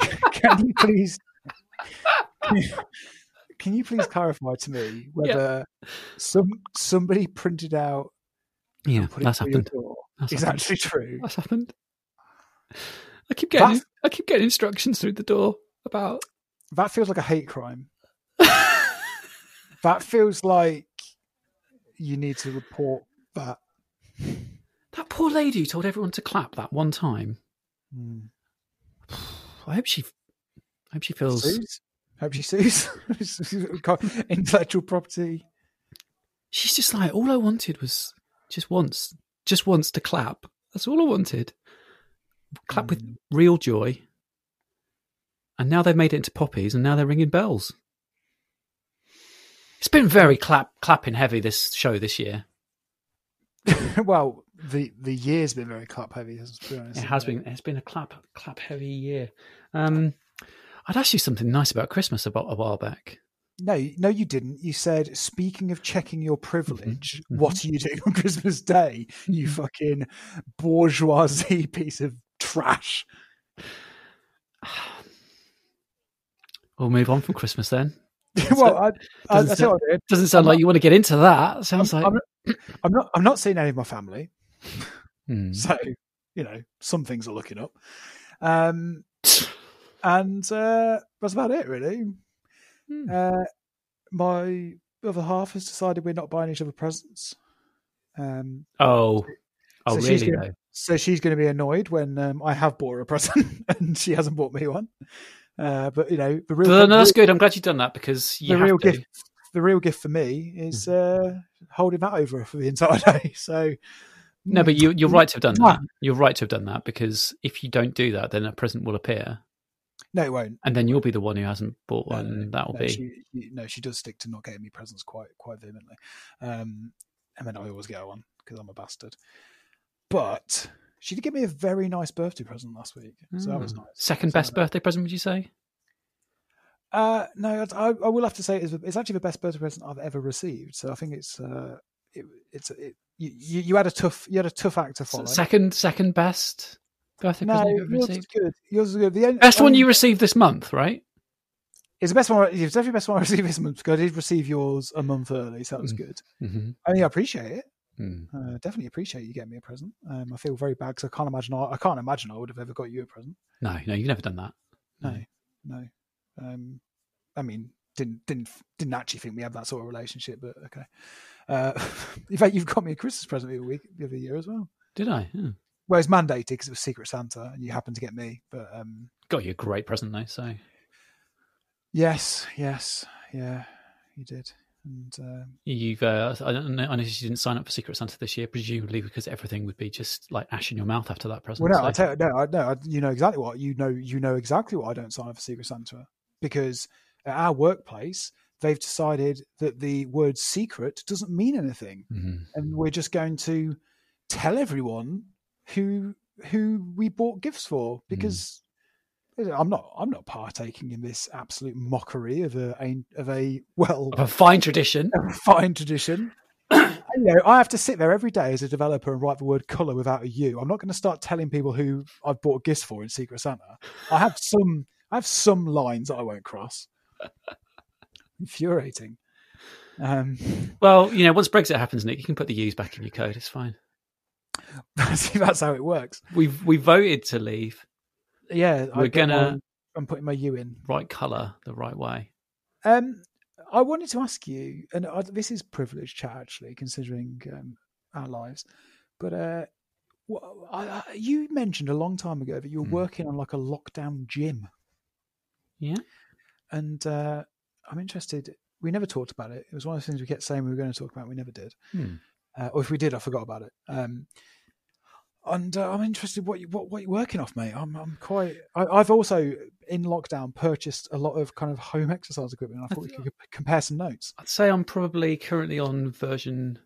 [SPEAKER 2] you, can you please can you, please clarify to me whether some somebody printed out
[SPEAKER 3] Yeah, that's happened. That's
[SPEAKER 2] is
[SPEAKER 3] happened.
[SPEAKER 2] actually true?
[SPEAKER 3] That's happened. I keep getting
[SPEAKER 2] That's-
[SPEAKER 3] I keep getting instructions through the door about
[SPEAKER 2] That feels like a hate crime. That feels like you need to report that.
[SPEAKER 3] that poor lady who told everyone to clap that one time.
[SPEAKER 2] Hmm.
[SPEAKER 3] I hope she I hope she feels
[SPEAKER 2] Sues? Hope she sues. Intellectual property.
[SPEAKER 3] she's just like all I wanted was just once just once to clap. That's all I wanted. Clap with
[SPEAKER 2] Mm.
[SPEAKER 3] real joy. And now they've made it into poppies and now they're ringing bells. It's been very clap clapping heavy this show this year.
[SPEAKER 2] well, the the year's been very clap heavy. Let's be honest.
[SPEAKER 3] It has been. It's been a clap clap heavy year. Um, I'd asked you something nice about Christmas about a while back.
[SPEAKER 2] No, no, you didn't. You said, speaking of checking your privilege,
[SPEAKER 3] mhm.
[SPEAKER 2] what are you doing on Christmas Day? You fucking bourgeoisie piece of trash.
[SPEAKER 3] We'll move on from Christmas then.
[SPEAKER 2] well, I, I,
[SPEAKER 3] doesn't
[SPEAKER 2] tell you what I did.
[SPEAKER 3] Doesn't sound
[SPEAKER 2] I'm
[SPEAKER 3] like
[SPEAKER 2] not-
[SPEAKER 3] you want to get into that. Sounds
[SPEAKER 2] I'm,
[SPEAKER 3] like
[SPEAKER 2] I'm, I'm not. I'm not seeing any of my family,
[SPEAKER 3] Hmm.
[SPEAKER 2] so you know some things are looking up. Um, and uh, that's about it, really.
[SPEAKER 3] Hmm.
[SPEAKER 2] Uh, my other half has decided we're not buying each other presents. Um,
[SPEAKER 3] Oh, oh,
[SPEAKER 2] So she's
[SPEAKER 3] really?
[SPEAKER 2] gonna-
[SPEAKER 3] Though?
[SPEAKER 2] so she's going to be annoyed when um, I have bought her a present and she hasn't bought me one. Uh, but you know, the real,
[SPEAKER 3] No, no, that's good. I'm glad you've done that because you
[SPEAKER 2] the
[SPEAKER 3] have
[SPEAKER 2] real
[SPEAKER 3] to.
[SPEAKER 2] gift, the real gift for me is
[SPEAKER 3] Mm-hmm.
[SPEAKER 2] uh, holding that over her for the entire day. So
[SPEAKER 3] No, but you, you're right to have done that. You're right to have done that because if you don't do that, then a present will appear,
[SPEAKER 2] no, it won't.
[SPEAKER 3] and then you'll be the one who hasn't bought
[SPEAKER 2] No,
[SPEAKER 3] one.
[SPEAKER 2] no,
[SPEAKER 3] that will
[SPEAKER 2] no,
[SPEAKER 3] be.
[SPEAKER 2] She, no, she does stick to not getting me presents quite quite vehemently. Um, and then I always get one because I'm a bastard. But she did give me a very nice birthday present last week, so that was
[SPEAKER 3] Mm.
[SPEAKER 2] nice.
[SPEAKER 3] Second
[SPEAKER 2] So,
[SPEAKER 3] best birthday present, would you say?
[SPEAKER 2] Uh, no, I, I will have to say it's, it's actually the best birthday present I've ever received. So I think it's uh, it, it's it, you, you you had a tough you had a tough act to follow.
[SPEAKER 3] Second, second best birthday
[SPEAKER 2] no,
[SPEAKER 3] present you've ever
[SPEAKER 2] yours is good. Yours is good. The only,
[SPEAKER 3] Best one you received this month, right?
[SPEAKER 2] It's the best one. It's definitely the best one I received this month because I did receive yours a month early, so that was
[SPEAKER 3] Mm.
[SPEAKER 2] good.
[SPEAKER 3] Mm-hmm.
[SPEAKER 2] I mean, I appreciate it.
[SPEAKER 3] Mm.
[SPEAKER 2] Uh, definitely appreciate you getting me a present. Um, I feel very bad because I can't imagine. I, I can't imagine I would have ever got you a present.
[SPEAKER 3] No, no, you've never done that.
[SPEAKER 2] No, no. Um, I mean, didn't didn't didn't actually think we have that sort of relationship, but okay. Uh, in fact, you've got me a Christmas present the other week, the other year as well.
[SPEAKER 3] Did I? Yeah.
[SPEAKER 2] Well, it's mandated because it was Secret Santa, and you happened to get me. But um,
[SPEAKER 3] Got you a great present though. So
[SPEAKER 2] yes, yes, yeah, you did. And um,
[SPEAKER 3] you've, uh, I don't know. I noticed you didn't sign up for Secret Santa this year, presumably because everything would be just like ash in your mouth after that present.
[SPEAKER 2] well, no, I
[SPEAKER 3] so-
[SPEAKER 2] tell you, no, I, no, I, you know exactly what you know. You know exactly what I don't sign up for Secret Santa because at our workplace they've decided that the word secret doesn't mean anything.
[SPEAKER 3] Mhm.
[SPEAKER 2] and we're just going to tell everyone who who we bought gifts for because I'm not I'm not partaking in this absolute mockery of a of a well
[SPEAKER 3] Of a fine tradition.
[SPEAKER 2] a fine tradition. You know, I have to sit there every day as a developer and write the word color without a U. I'm not going to start telling people who I've bought gifts for in Secret Santa. I have some I have some lines I won't cross. Infuriating. Um,
[SPEAKER 3] Well, you know, once Brexit happens, Nick, you can put the U's back in your code. It's fine.
[SPEAKER 2] see, that's how it works.
[SPEAKER 3] We've we voted to leave.
[SPEAKER 2] Yeah,
[SPEAKER 3] We're gonna.
[SPEAKER 2] I'm putting my U in.
[SPEAKER 3] Right colour, the right way.
[SPEAKER 2] Um, I wanted to ask you, and I, this is privileged chat actually, considering um, our lives. But uh, I, I, you mentioned a long time ago that you were
[SPEAKER 3] Hmm.
[SPEAKER 2] working on like a lockdown gym,
[SPEAKER 3] Yeah.
[SPEAKER 2] and uh, I'm interested. We never talked about it. It was one of the things we kept saying we were going to talk about. We never did,
[SPEAKER 3] Hmm.
[SPEAKER 2] Uh, or if we did, I forgot about it. Um, and uh, I'm interested what you what, what you're working off, mate. I'm I'm quite. I, I've also in lockdown purchased a lot of kind of home exercise equipment. I thought we could compare some notes.
[SPEAKER 3] I'd say I'm probably currently on version.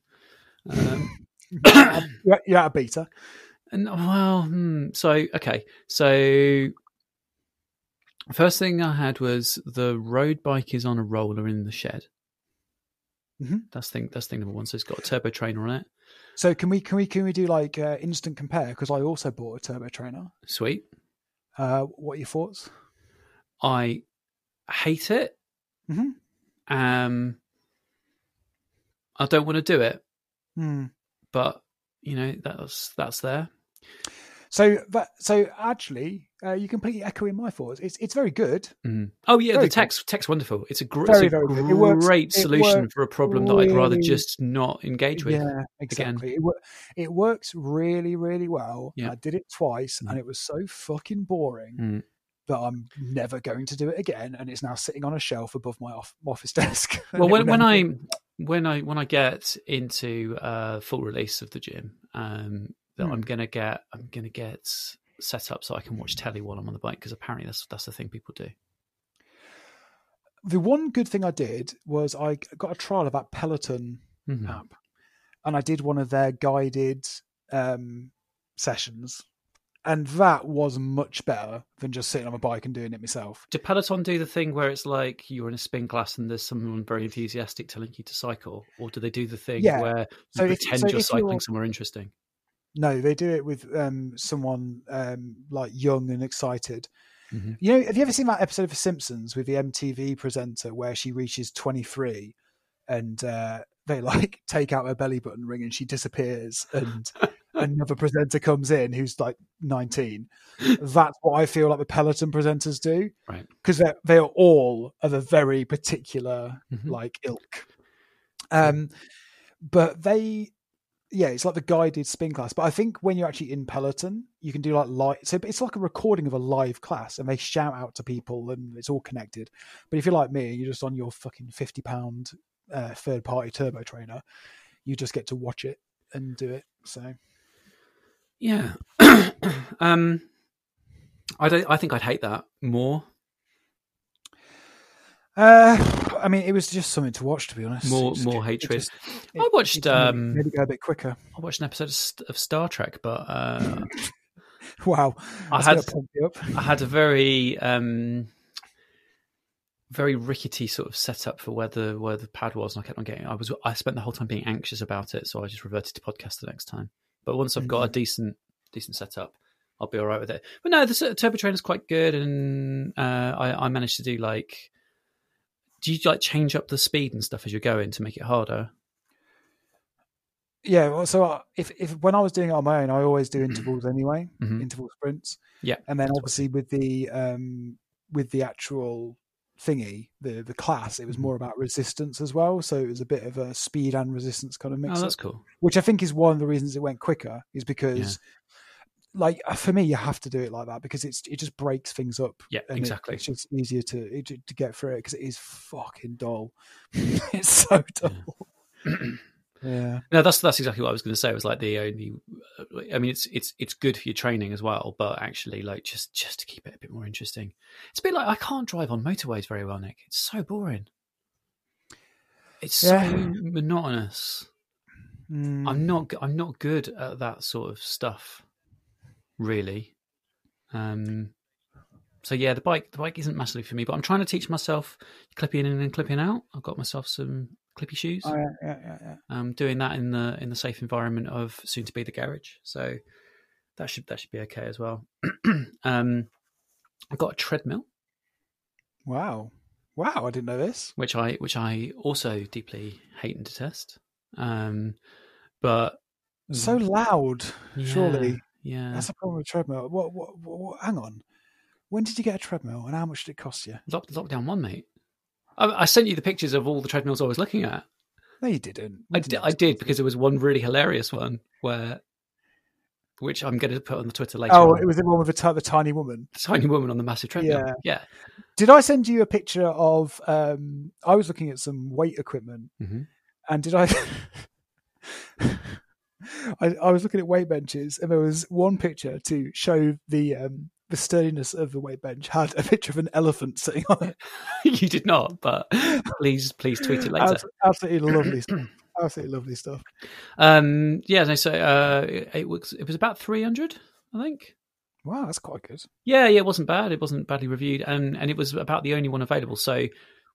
[SPEAKER 3] Um,
[SPEAKER 2] at a beta.
[SPEAKER 3] and well, hmm, so okay, so first thing I had was the road bike is on a roller in the shed.
[SPEAKER 2] Mhm.
[SPEAKER 3] That's thing. That's thing number one. So it's got a turbo trainer on it.
[SPEAKER 2] So can we can we can we do like uh, instant compare? Because I also bought a turbo trainer.
[SPEAKER 3] Sweet.
[SPEAKER 2] Uh, what are your thoughts?
[SPEAKER 3] I hate it.
[SPEAKER 2] Mhm.
[SPEAKER 3] Um, I don't want to do it,
[SPEAKER 2] Hmm.
[SPEAKER 3] but you know that's that's there.
[SPEAKER 2] So that so actually, uh, you completely echoing my thoughts. It's it's very good.
[SPEAKER 3] Mm. Oh yeah,
[SPEAKER 2] Very
[SPEAKER 3] the
[SPEAKER 2] good.
[SPEAKER 3] text text wonderful. It's a, gr-
[SPEAKER 2] Very,
[SPEAKER 3] it's a
[SPEAKER 2] good. Works-
[SPEAKER 3] great solution for a problem that I'd rather just not engage with.
[SPEAKER 2] Yeah, exactly. It, it works really really well.
[SPEAKER 3] Yeah.
[SPEAKER 2] I did it twice,
[SPEAKER 3] Mm.
[SPEAKER 2] and it was so fucking boring
[SPEAKER 3] Mm.
[SPEAKER 2] that I'm never going to do it again. And it's now sitting on a shelf above my off- office desk.
[SPEAKER 3] Well, when when I when I when I get into uh, full release of the gym, um, that
[SPEAKER 2] Hmm.
[SPEAKER 3] I'm gonna get I'm gonna get set up so I can watch telly while I'm on the bike because apparently that's that's the thing people do.
[SPEAKER 2] the one good thing I did was I got a trial of that Peloton
[SPEAKER 3] Mhm.
[SPEAKER 2] app. and I did one of their guided um, sessions, and that was much better than just sitting on a bike and doing it myself.
[SPEAKER 3] Did Peloton do the thing where it's like you're in a spin class and there's someone very enthusiastic telling you to cycle, or do they do the thing
[SPEAKER 2] Yeah.
[SPEAKER 3] where you
[SPEAKER 2] So if-
[SPEAKER 3] pretend
[SPEAKER 2] so
[SPEAKER 3] you're cycling
[SPEAKER 2] you're-
[SPEAKER 3] somewhere interesting?
[SPEAKER 2] No, they do it with um, someone um, like young and excited.
[SPEAKER 3] Mhm.
[SPEAKER 2] You know, have you ever seen that episode of The Simpsons with the MTV presenter where she reaches 23 and uh, they like take out her belly button ring and she disappears and another presenter comes in who's like 19? That's what I feel like the Peloton presenters do.
[SPEAKER 3] Right.
[SPEAKER 2] Because they're, they're all of a very particular
[SPEAKER 3] Mhm.
[SPEAKER 2] like ilk. Um, but they, yeah, it's like the guided spin class. But I think when you're actually in Peloton, you can do like live. So it's like a recording of a live class, and they shout out to people, and it's all connected. But if you're like me, you're just on your fucking fifty pound uh, third party turbo trainer, you just get to watch it and do it. So
[SPEAKER 3] Yeah. um, I don't. I think I'd hate that more.
[SPEAKER 2] Uh, I mean, it was just something to watch, to be honest.
[SPEAKER 3] More-
[SPEAKER 2] It just-
[SPEAKER 3] more
[SPEAKER 2] it
[SPEAKER 3] hatred.
[SPEAKER 2] just-
[SPEAKER 3] I watched,
[SPEAKER 2] maybe-
[SPEAKER 3] um,
[SPEAKER 2] maybe go a bit quicker.
[SPEAKER 3] I watched an episode of, Star Trek, but uh,
[SPEAKER 2] Wow,
[SPEAKER 3] I had
[SPEAKER 2] pump you up.
[SPEAKER 3] I had a very um, very rickety sort of setup for where the where the pad was, and I kept on getting. I was I spent the whole time being anxious about it, so I just reverted to podcast the next time. But once I've got a decent decent setup, I'll be all right with it. But no, the turbo trainer is quite good, and uh, I, I managed to do like. Do you like change up the speed and stuff as you're going to make it harder?
[SPEAKER 2] Yeah, well, so uh, if if when I was doing it on my own, I always do intervals anyway,
[SPEAKER 3] Mhm.
[SPEAKER 2] interval sprints.
[SPEAKER 3] Yeah,
[SPEAKER 2] and then
[SPEAKER 3] that's what I
[SPEAKER 2] obviously with the um with the actual thingy, the the class, it was
[SPEAKER 3] Mhm.
[SPEAKER 2] more about resistance as well. So it was a bit of a speed and resistance kind of mix.
[SPEAKER 3] Oh,
[SPEAKER 2] that's
[SPEAKER 3] cool.
[SPEAKER 2] which I think is one of the reasons it went quicker. Is because like uh, for me, you have to do it like that because it's it just breaks things up.
[SPEAKER 3] Yeah,
[SPEAKER 2] and it-
[SPEAKER 3] exactly.
[SPEAKER 2] it's just easier to it- to get through it because it is fucking dull. it's so dull. yeah.
[SPEAKER 3] No, that's that's exactly what I was going to say. It was like the only. I mean, it's it's it's good for your training as well, but actually, like just just to keep it a bit more interesting. It's a bit like I can't drive on motorways very well, Nick. It's so boring. It's
[SPEAKER 2] Yeah.
[SPEAKER 3] so monotonous.
[SPEAKER 2] Mm.
[SPEAKER 3] I'm not g- I'm not good at that sort of stuff, really. Um. So yeah, the bike the bike isn't massively for me, but I'm trying to teach myself clipping in and clipping out. I've got myself some clippy shoes.
[SPEAKER 2] Oh, yeah, yeah, yeah, yeah.
[SPEAKER 3] um, doing that in the in the safe environment of soon to be the garage. So that should that should be okay as well. um, I've got a treadmill,
[SPEAKER 2] Wow, wow! I didn't know this.
[SPEAKER 3] which I which I also deeply hate and detest. Um, but
[SPEAKER 2] So loud. Surely
[SPEAKER 3] Mm. Yeah,
[SPEAKER 2] that's a problem with treadmill. What, what, what, what? Hang on. When did you get a treadmill, and how much did it cost you?
[SPEAKER 3] Lock, lockdown one, mate. I, I sent you the pictures of all the treadmills I was looking at.
[SPEAKER 2] No, you didn't.
[SPEAKER 3] I did, I did because there was one really hilarious one where, which I'm going to put on the Twitter later.
[SPEAKER 2] Oh,
[SPEAKER 3] on.
[SPEAKER 2] it was the one with the, ti- the tiny woman.
[SPEAKER 3] the tiny woman on the massive treadmill.
[SPEAKER 2] Yeah.
[SPEAKER 3] yeah.
[SPEAKER 2] Did I send you a picture of? Um, I was looking at some weight equipment,
[SPEAKER 3] Mhm.
[SPEAKER 2] and did I? I, I was looking at weight benches, and there was one picture to show the um, the sturdiness of the weight bench had a picture of an elephant sitting on it.
[SPEAKER 3] you did not, but please, please tweet it later.
[SPEAKER 2] Absolutely lovely stuff. Absolutely lovely stuff.
[SPEAKER 3] Um, yeah, no, so uh, it, it was it was about three hundred, I think.
[SPEAKER 2] Wow, that's quite good.
[SPEAKER 3] Yeah, yeah, it wasn't bad. It wasn't badly reviewed, and and it was about the only one available. So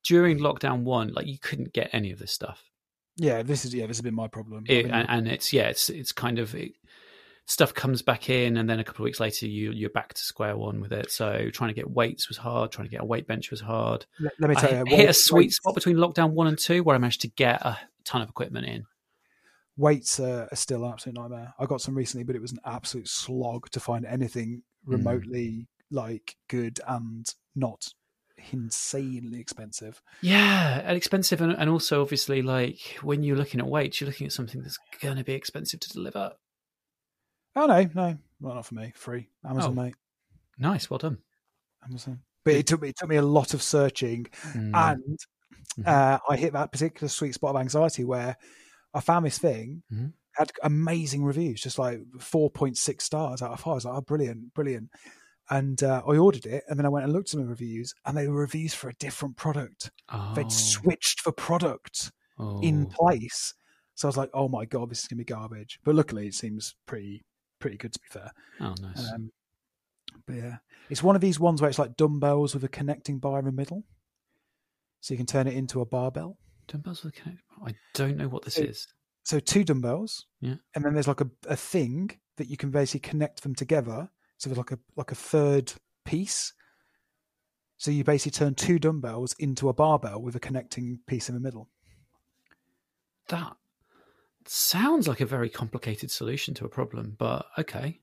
[SPEAKER 3] during lockdown one, like you couldn't get any of this stuff,
[SPEAKER 2] Yeah, this is yeah, this has been my problem. I
[SPEAKER 3] it,
[SPEAKER 2] mean,
[SPEAKER 3] and, and it's yeah, it's it's kind of it, stuff comes back in, and then a couple of weeks later, you you're back to square one with it. So trying to get weights was hard. Trying to get a weight bench was hard.
[SPEAKER 2] let, let me tell
[SPEAKER 3] hit,
[SPEAKER 2] you,
[SPEAKER 3] hit a sweet
[SPEAKER 2] weights-
[SPEAKER 3] spot between lockdown one and two, where I managed to get a ton of equipment in.
[SPEAKER 2] weights are, are still an absolute nightmare. I got some recently, but it was an absolute slog to find anything
[SPEAKER 3] Hmm.
[SPEAKER 2] remotely like good and not insanely expensive.
[SPEAKER 3] Yeah, and expensive, and, and also obviously, like when you're looking at weights, you're looking at something that's going to be expensive to deliver.
[SPEAKER 2] Oh no, no, well, not for me. Free Amazon,
[SPEAKER 3] Oh.
[SPEAKER 2] mate.
[SPEAKER 3] Nice, well done.
[SPEAKER 2] Amazon. But it took me it took me a lot of searching,
[SPEAKER 3] Mm.
[SPEAKER 2] and
[SPEAKER 3] Mhm.
[SPEAKER 2] uh, I hit that particular sweet spot of anxiety where I found this thing
[SPEAKER 3] Mhm.
[SPEAKER 2] had amazing reviews, just like four point six stars out of five. I was like, oh, brilliant, brilliant. And uh, I ordered it, and then I went and looked at some the reviews, and they were reviews for a different product.
[SPEAKER 3] oh,
[SPEAKER 2] They'd switched the product
[SPEAKER 3] oh.
[SPEAKER 2] in place, So I was like, oh my god, this is gonna be garbage. But luckily, it seems pretty pretty good to be fair.
[SPEAKER 3] Oh, nice.
[SPEAKER 2] Um, but yeah, it's one of these ones where it's like dumbbells with a connecting bar in the middle, so you can turn it into a barbell.
[SPEAKER 3] Dumbbells with a connect. I don't know what this
[SPEAKER 2] So-
[SPEAKER 3] is.
[SPEAKER 2] So two dumbbells,
[SPEAKER 3] Yeah.
[SPEAKER 2] and then there's like a, a thing that you can basically connect them together. So there's like a like a third piece. So you basically turn two dumbbells into a barbell with a connecting piece in the middle.
[SPEAKER 3] That sounds like a very complicated solution to a problem, but okay.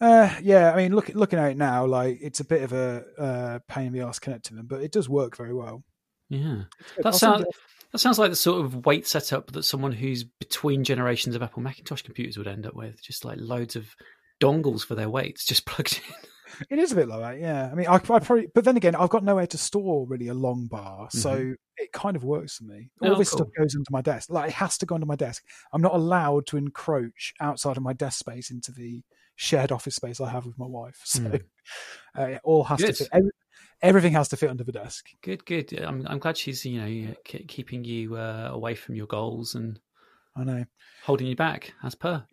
[SPEAKER 2] Uh, yeah, I mean, look, looking at it now, like it's a bit of a uh, pain in the ass connecting them, but it does work very well.
[SPEAKER 3] Yeah. That sounds that sounds like the sort of weight setup that someone who's between generations of Apple Macintosh computers would end up with. Just like loads of dongles for their weights just plugged in.
[SPEAKER 2] It is a bit like that, yeah. I mean, I, I probably, but then again, I've got nowhere to store really a long bar, so it kind of works for me. All
[SPEAKER 3] Mm-hmm. Oh,
[SPEAKER 2] this stuff goes into my desk. Like it has to go under my desk. I'm not allowed to encroach outside of my desk space into the shared office space I have with my wife. So
[SPEAKER 3] Mm.
[SPEAKER 2] uh, it all has
[SPEAKER 3] Good.
[SPEAKER 2] to fit. Every, everything has to fit under the desk.
[SPEAKER 3] Good, good. I'm I'm glad she's you know ke- keeping you uh, away from your goals and
[SPEAKER 2] I know.
[SPEAKER 3] holding you back as per.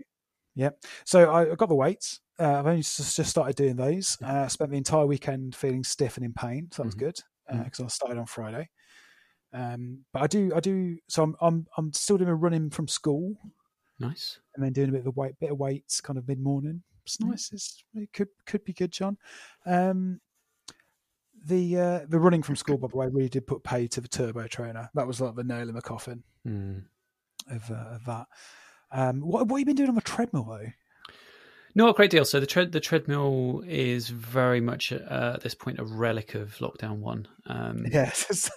[SPEAKER 2] So I, got the weights. Uh, I've only just, just started doing those.
[SPEAKER 3] Mm-hmm.
[SPEAKER 2] Uh, spent the entire weekend feeling stiff and in pain. So that was
[SPEAKER 3] Mhm.
[SPEAKER 2] good because I started on Friday. Um, but I do, I do. So I'm, I'm, I'm still doing a running from school
[SPEAKER 3] Nice.
[SPEAKER 2] and then doing a bit of a weight, bit of weights, kind of mid morning. It's nice. It's, it could, could be good, John. Um, the uh, the running from school, by the way, really did put pay to the turbo trainer. That was like the nail in the coffin
[SPEAKER 3] Mm.
[SPEAKER 2] of, uh, of that. Um, what, what have you been doing on the treadmill though?
[SPEAKER 3] Not a great deal. So the tread the treadmill is very much uh, at this point a relic of lockdown one. Um,
[SPEAKER 2] Yes, it's,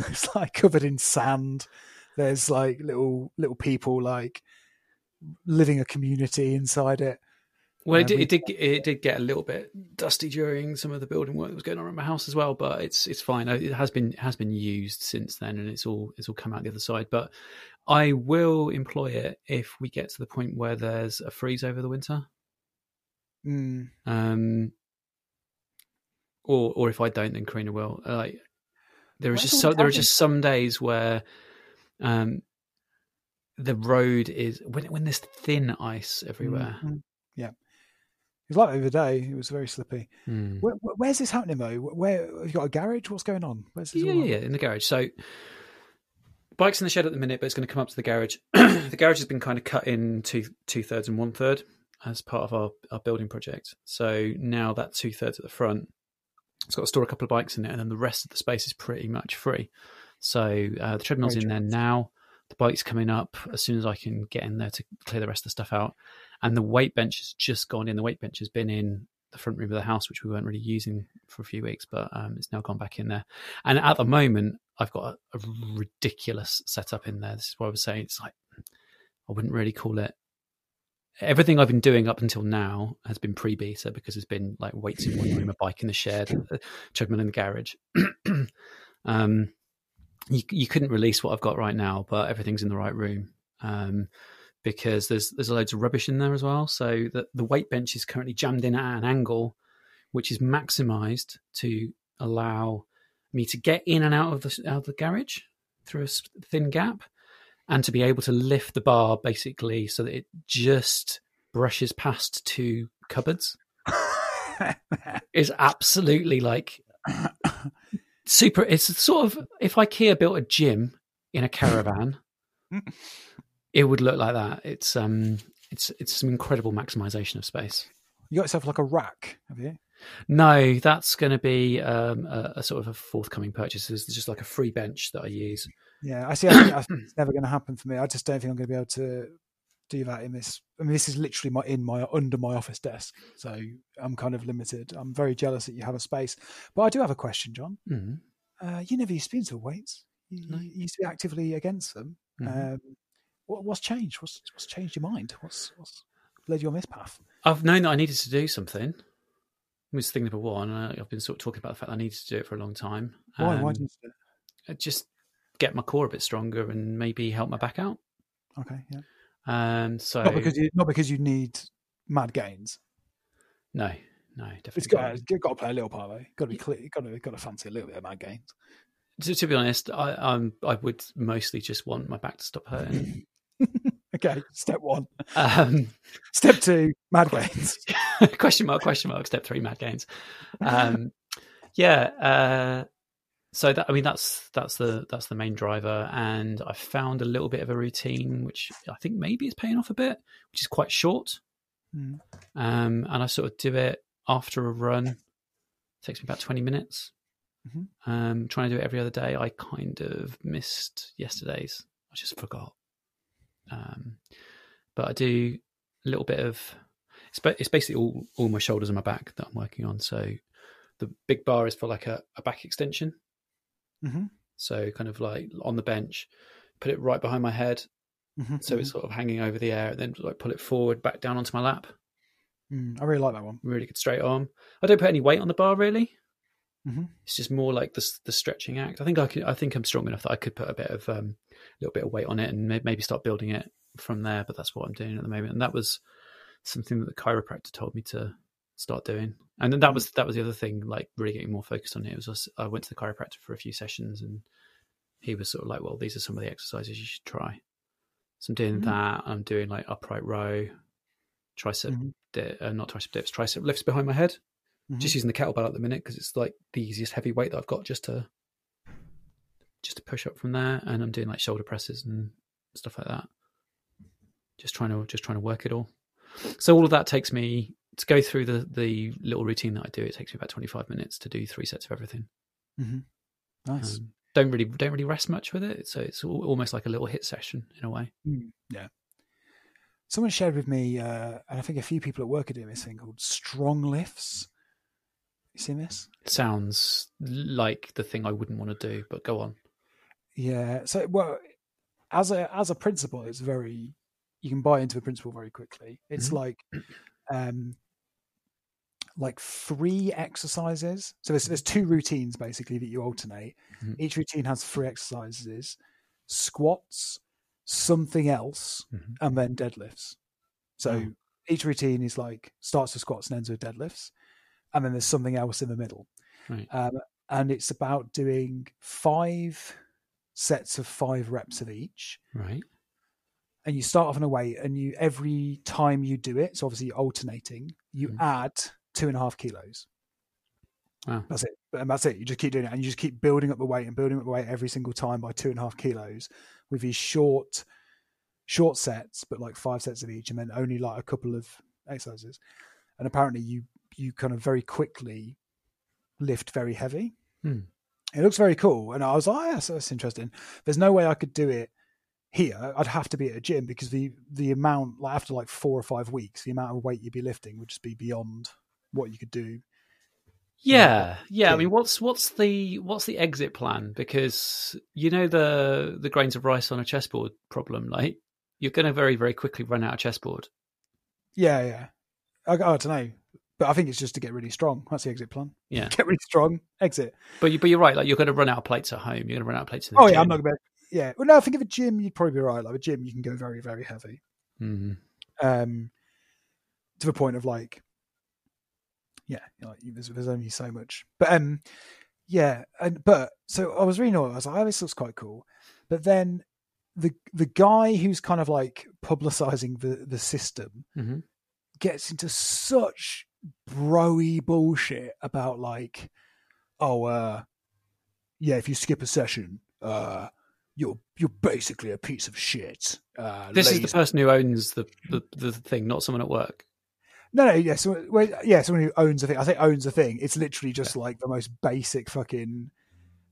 [SPEAKER 2] it's like covered in sand. There's like little little people like living a community inside it.
[SPEAKER 3] Well, it
[SPEAKER 2] Uh,
[SPEAKER 3] did,
[SPEAKER 2] we-
[SPEAKER 3] it did it did get a little bit dusty during some of the building work that was going on at my house as well, but it's it's fine. It has been has been used since then, and it's all it's all come out the other side. But I will employ it if we get to the point where there's a freeze over the winter,
[SPEAKER 2] Mm.
[SPEAKER 3] um, or or if I don't, then Karina will. Like there is just so, there are just some days where um the road is when when there's thin ice everywhere.
[SPEAKER 2] Mhm. Yeah, it was like the other day. It was very slippy.
[SPEAKER 3] Hmm.
[SPEAKER 2] Where, where- where's this happening though? Where have you got a garage? What's going on? Where's this
[SPEAKER 3] Yeah,
[SPEAKER 2] all
[SPEAKER 3] yeah, yeah, in the garage. So bikes in the shed at the minute, but it's going to come up to the garage. the garage has been kind of cut in two two thirds and one third as part of our, our building project. So now that two thirds at the front, it's got to store a couple of bikes in it, and then the rest of the space is pretty much free. So uh, the treadmill's
[SPEAKER 2] Very
[SPEAKER 3] in there now. The bike's coming up as soon as I can get in there to clear the rest of the stuff out. And the weight bench has just gone in. The weight bench has been in the front room of the house, which we weren't really using for a few weeks, but um, it's now gone back in there. And at the moment, I've got a, a ridiculous setup in there. This is what I was saying. It's like I wouldn't really call it. Everything I've been doing up until now has been pre-beta because it's been like weights in one room, a bike in the shed, a treadmill in the garage. um, you you couldn't release what I've got right now, but everything's in the right room. Um, because there's there's loads of rubbish in there as well. So the the weight bench is currently jammed in at an angle, which is maximised to allow me to get in and out of the out of the garage through a thin gap, and to be able to lift the bar basically so that it just brushes past two cupboards. Is absolutely like super. It's sort of if IKEA built a gym in a caravan, it would look like that. It's um, it's it's some incredible maximization of space.
[SPEAKER 2] you got yourself like a rack, have you?
[SPEAKER 3] No, that's going to be um, a, a sort of a forthcoming purchase. It's just like a free bench that I use.
[SPEAKER 2] Yeah, I see. I it's never going to happen for me. I just don't think I'm going to be able to do that in this. I mean, this is literally my in my under my office desk, so I'm kind of limited. I'm very jealous that you have a space, but I do have a question, John.
[SPEAKER 3] Mm.
[SPEAKER 2] Uh, you never used to be into weights. You,
[SPEAKER 3] No.
[SPEAKER 2] you used to be actively against them.
[SPEAKER 3] Mhm.
[SPEAKER 2] Um, what, what's changed? What's what's changed your mind? What's what's led you on this path?
[SPEAKER 3] I've known that I needed to do something. It was thing number one. I've been sort of talking about the fact that I needed to do it for a long time.
[SPEAKER 2] Why? Why
[SPEAKER 3] Um,
[SPEAKER 2] did you do
[SPEAKER 3] uh, just get my core a bit stronger and maybe help my back out.
[SPEAKER 2] Okay, yeah.
[SPEAKER 3] Um, so
[SPEAKER 2] Not because you not because you need mad gains.
[SPEAKER 3] no, no, definitely.
[SPEAKER 2] It's got it's got to play a little part though. Got to be clear. Got to got to fancy a little bit of mad gains.
[SPEAKER 3] to, to be honest, I um, I would mostly just want my back to stop hurting.
[SPEAKER 2] okay, step one.
[SPEAKER 3] Um,
[SPEAKER 2] Step two, mad gains.
[SPEAKER 3] question mark, question mark, step three, mad gains. Um, yeah. Uh, so that I mean that's that's the that's the main driver, and I found a little bit of a routine which I think maybe is paying off a bit, which is quite short.
[SPEAKER 2] Mm.
[SPEAKER 3] Um, and I sort of do it after a run. takes me about twenty minutes.
[SPEAKER 2] Mhm.
[SPEAKER 3] Um, trying to do it every other day. I kind of missed yesterday's. I just forgot. Um, but I do a little bit of. It's, it's basically all all my shoulders and my back that I'm working on. So the big bar is for like a, a back extension.
[SPEAKER 2] hmm
[SPEAKER 3] So kind of like on the bench, put it right behind my head,
[SPEAKER 2] hmm
[SPEAKER 3] so it's sort of hanging over the air, and then like pull it forward, back down onto my lap.
[SPEAKER 2] Mm, I really like that one.
[SPEAKER 3] Really good straight arm. I don't put any weight on the bar really.
[SPEAKER 2] Mhm.
[SPEAKER 3] It's just more like the the stretching act. I think I could. I think I'm strong enough that I could put a bit of um, a little bit of weight on it and may- maybe start building it from there. But that's what I'm doing at the moment, and that was something that the chiropractor told me to start doing. And then that was that was the other thing, like really getting more focused on it. Was just- I went to the chiropractor for a few sessions, and he was sort of like, "Well, these are some of the exercises you should try." So I'm doing
[SPEAKER 2] Mm.
[SPEAKER 3] that. I'm doing like upright row, tricep,
[SPEAKER 2] Mhm.
[SPEAKER 3] di- uh, not tricep dips, tricep lifts behind my head.
[SPEAKER 2] Mhm.
[SPEAKER 3] Just using the kettlebell at the minute because it's like the easiest heavy weight that I've got just to just to push up from there. And I'm doing like shoulder presses and stuff like that. Just trying to just trying to work it all. So all of that takes me to go through the the little routine that I do. It takes me about 25 minutes to do three sets of everything.
[SPEAKER 2] Mm-hmm. Nice.
[SPEAKER 3] Um, don't really don't really rest much with it. So it's almost like a little HIIT session in a way.
[SPEAKER 2] Mm, yeah. Someone shared with me, uh, and I think a few people at work are doing this thing called strong lifts. You seen this?
[SPEAKER 3] sounds like the thing I wouldn't want to do, but go on.
[SPEAKER 2] Yeah. So, well, as a as a principle, it's very you can buy into the principle very quickly. It's
[SPEAKER 3] Mhm.
[SPEAKER 2] like um like three exercises. So there's there's two routines basically that you alternate.
[SPEAKER 3] Mhm.
[SPEAKER 2] Each routine has three exercises: squats, something else,
[SPEAKER 3] Mhm.
[SPEAKER 2] and then deadlifts. So
[SPEAKER 3] Oh.
[SPEAKER 2] each routine is like starts with squats and ends with deadlifts, and then there's something else in the middle.
[SPEAKER 3] Right.
[SPEAKER 2] Um, and it's about doing five sets of five reps of each.
[SPEAKER 3] Right.
[SPEAKER 2] And you start off on a weight, and you every time you do it, so obviously you're alternating, you
[SPEAKER 3] Mhm.
[SPEAKER 2] add two and a half kilos.
[SPEAKER 3] Wow.
[SPEAKER 2] That's it. And that's it. You just keep doing it, and you just keep building up the weight and building up the weight every single time by two and a half kilos with these short, short sets, but like five sets of each, and then only like a couple of exercises. And apparently, you you kind of very quickly lift very heavy.
[SPEAKER 3] Hmm.
[SPEAKER 2] It looks very cool, and I was like, oh, that's interesting. There's no way I could do it here. I'd have to be at a gym because the the amount, like after like four or five weeks, the amount of weight you'd be lifting would just be beyond what you could do.
[SPEAKER 3] Yeah, yeah. I mean, what's what's the what's the exit plan? Because you know the the grains of rice on a chessboard problem. Like you're going to very very quickly run out of chessboard.
[SPEAKER 2] Yeah, yeah. I, I don't know, but I think it's just to get really strong. That's the exit plan.
[SPEAKER 3] Yeah,
[SPEAKER 2] Get really strong, exit.
[SPEAKER 3] but you, but you're right. Like you're going to run out of plates at home. You're going to run out of plates in the
[SPEAKER 2] Oh
[SPEAKER 3] gym.
[SPEAKER 2] yeah, I'm not gonna. Be, yeah, well, no, I think of a gym, you'd probably be right. Like a gym, you can go very, very heavy,
[SPEAKER 3] Mhm.
[SPEAKER 2] um, to the point of like, yeah, you know, like, there's, there's only so much. But um, yeah, and but so I was reading all. I was like, oh, this looks quite cool. But then the the guy who's kind of like publicizing the the system
[SPEAKER 3] Mhm.
[SPEAKER 2] gets into such broy bullshit about like, oh, uh, yeah, if you skip a session, uh, you're you're basically a piece of shit. Uh,
[SPEAKER 3] This is the person who owns the, the the thing, not someone at work.
[SPEAKER 2] no, no, yeah, so, well, yeah, someone who owns a thing. I think owns a thing. It's literally just like the most basic fucking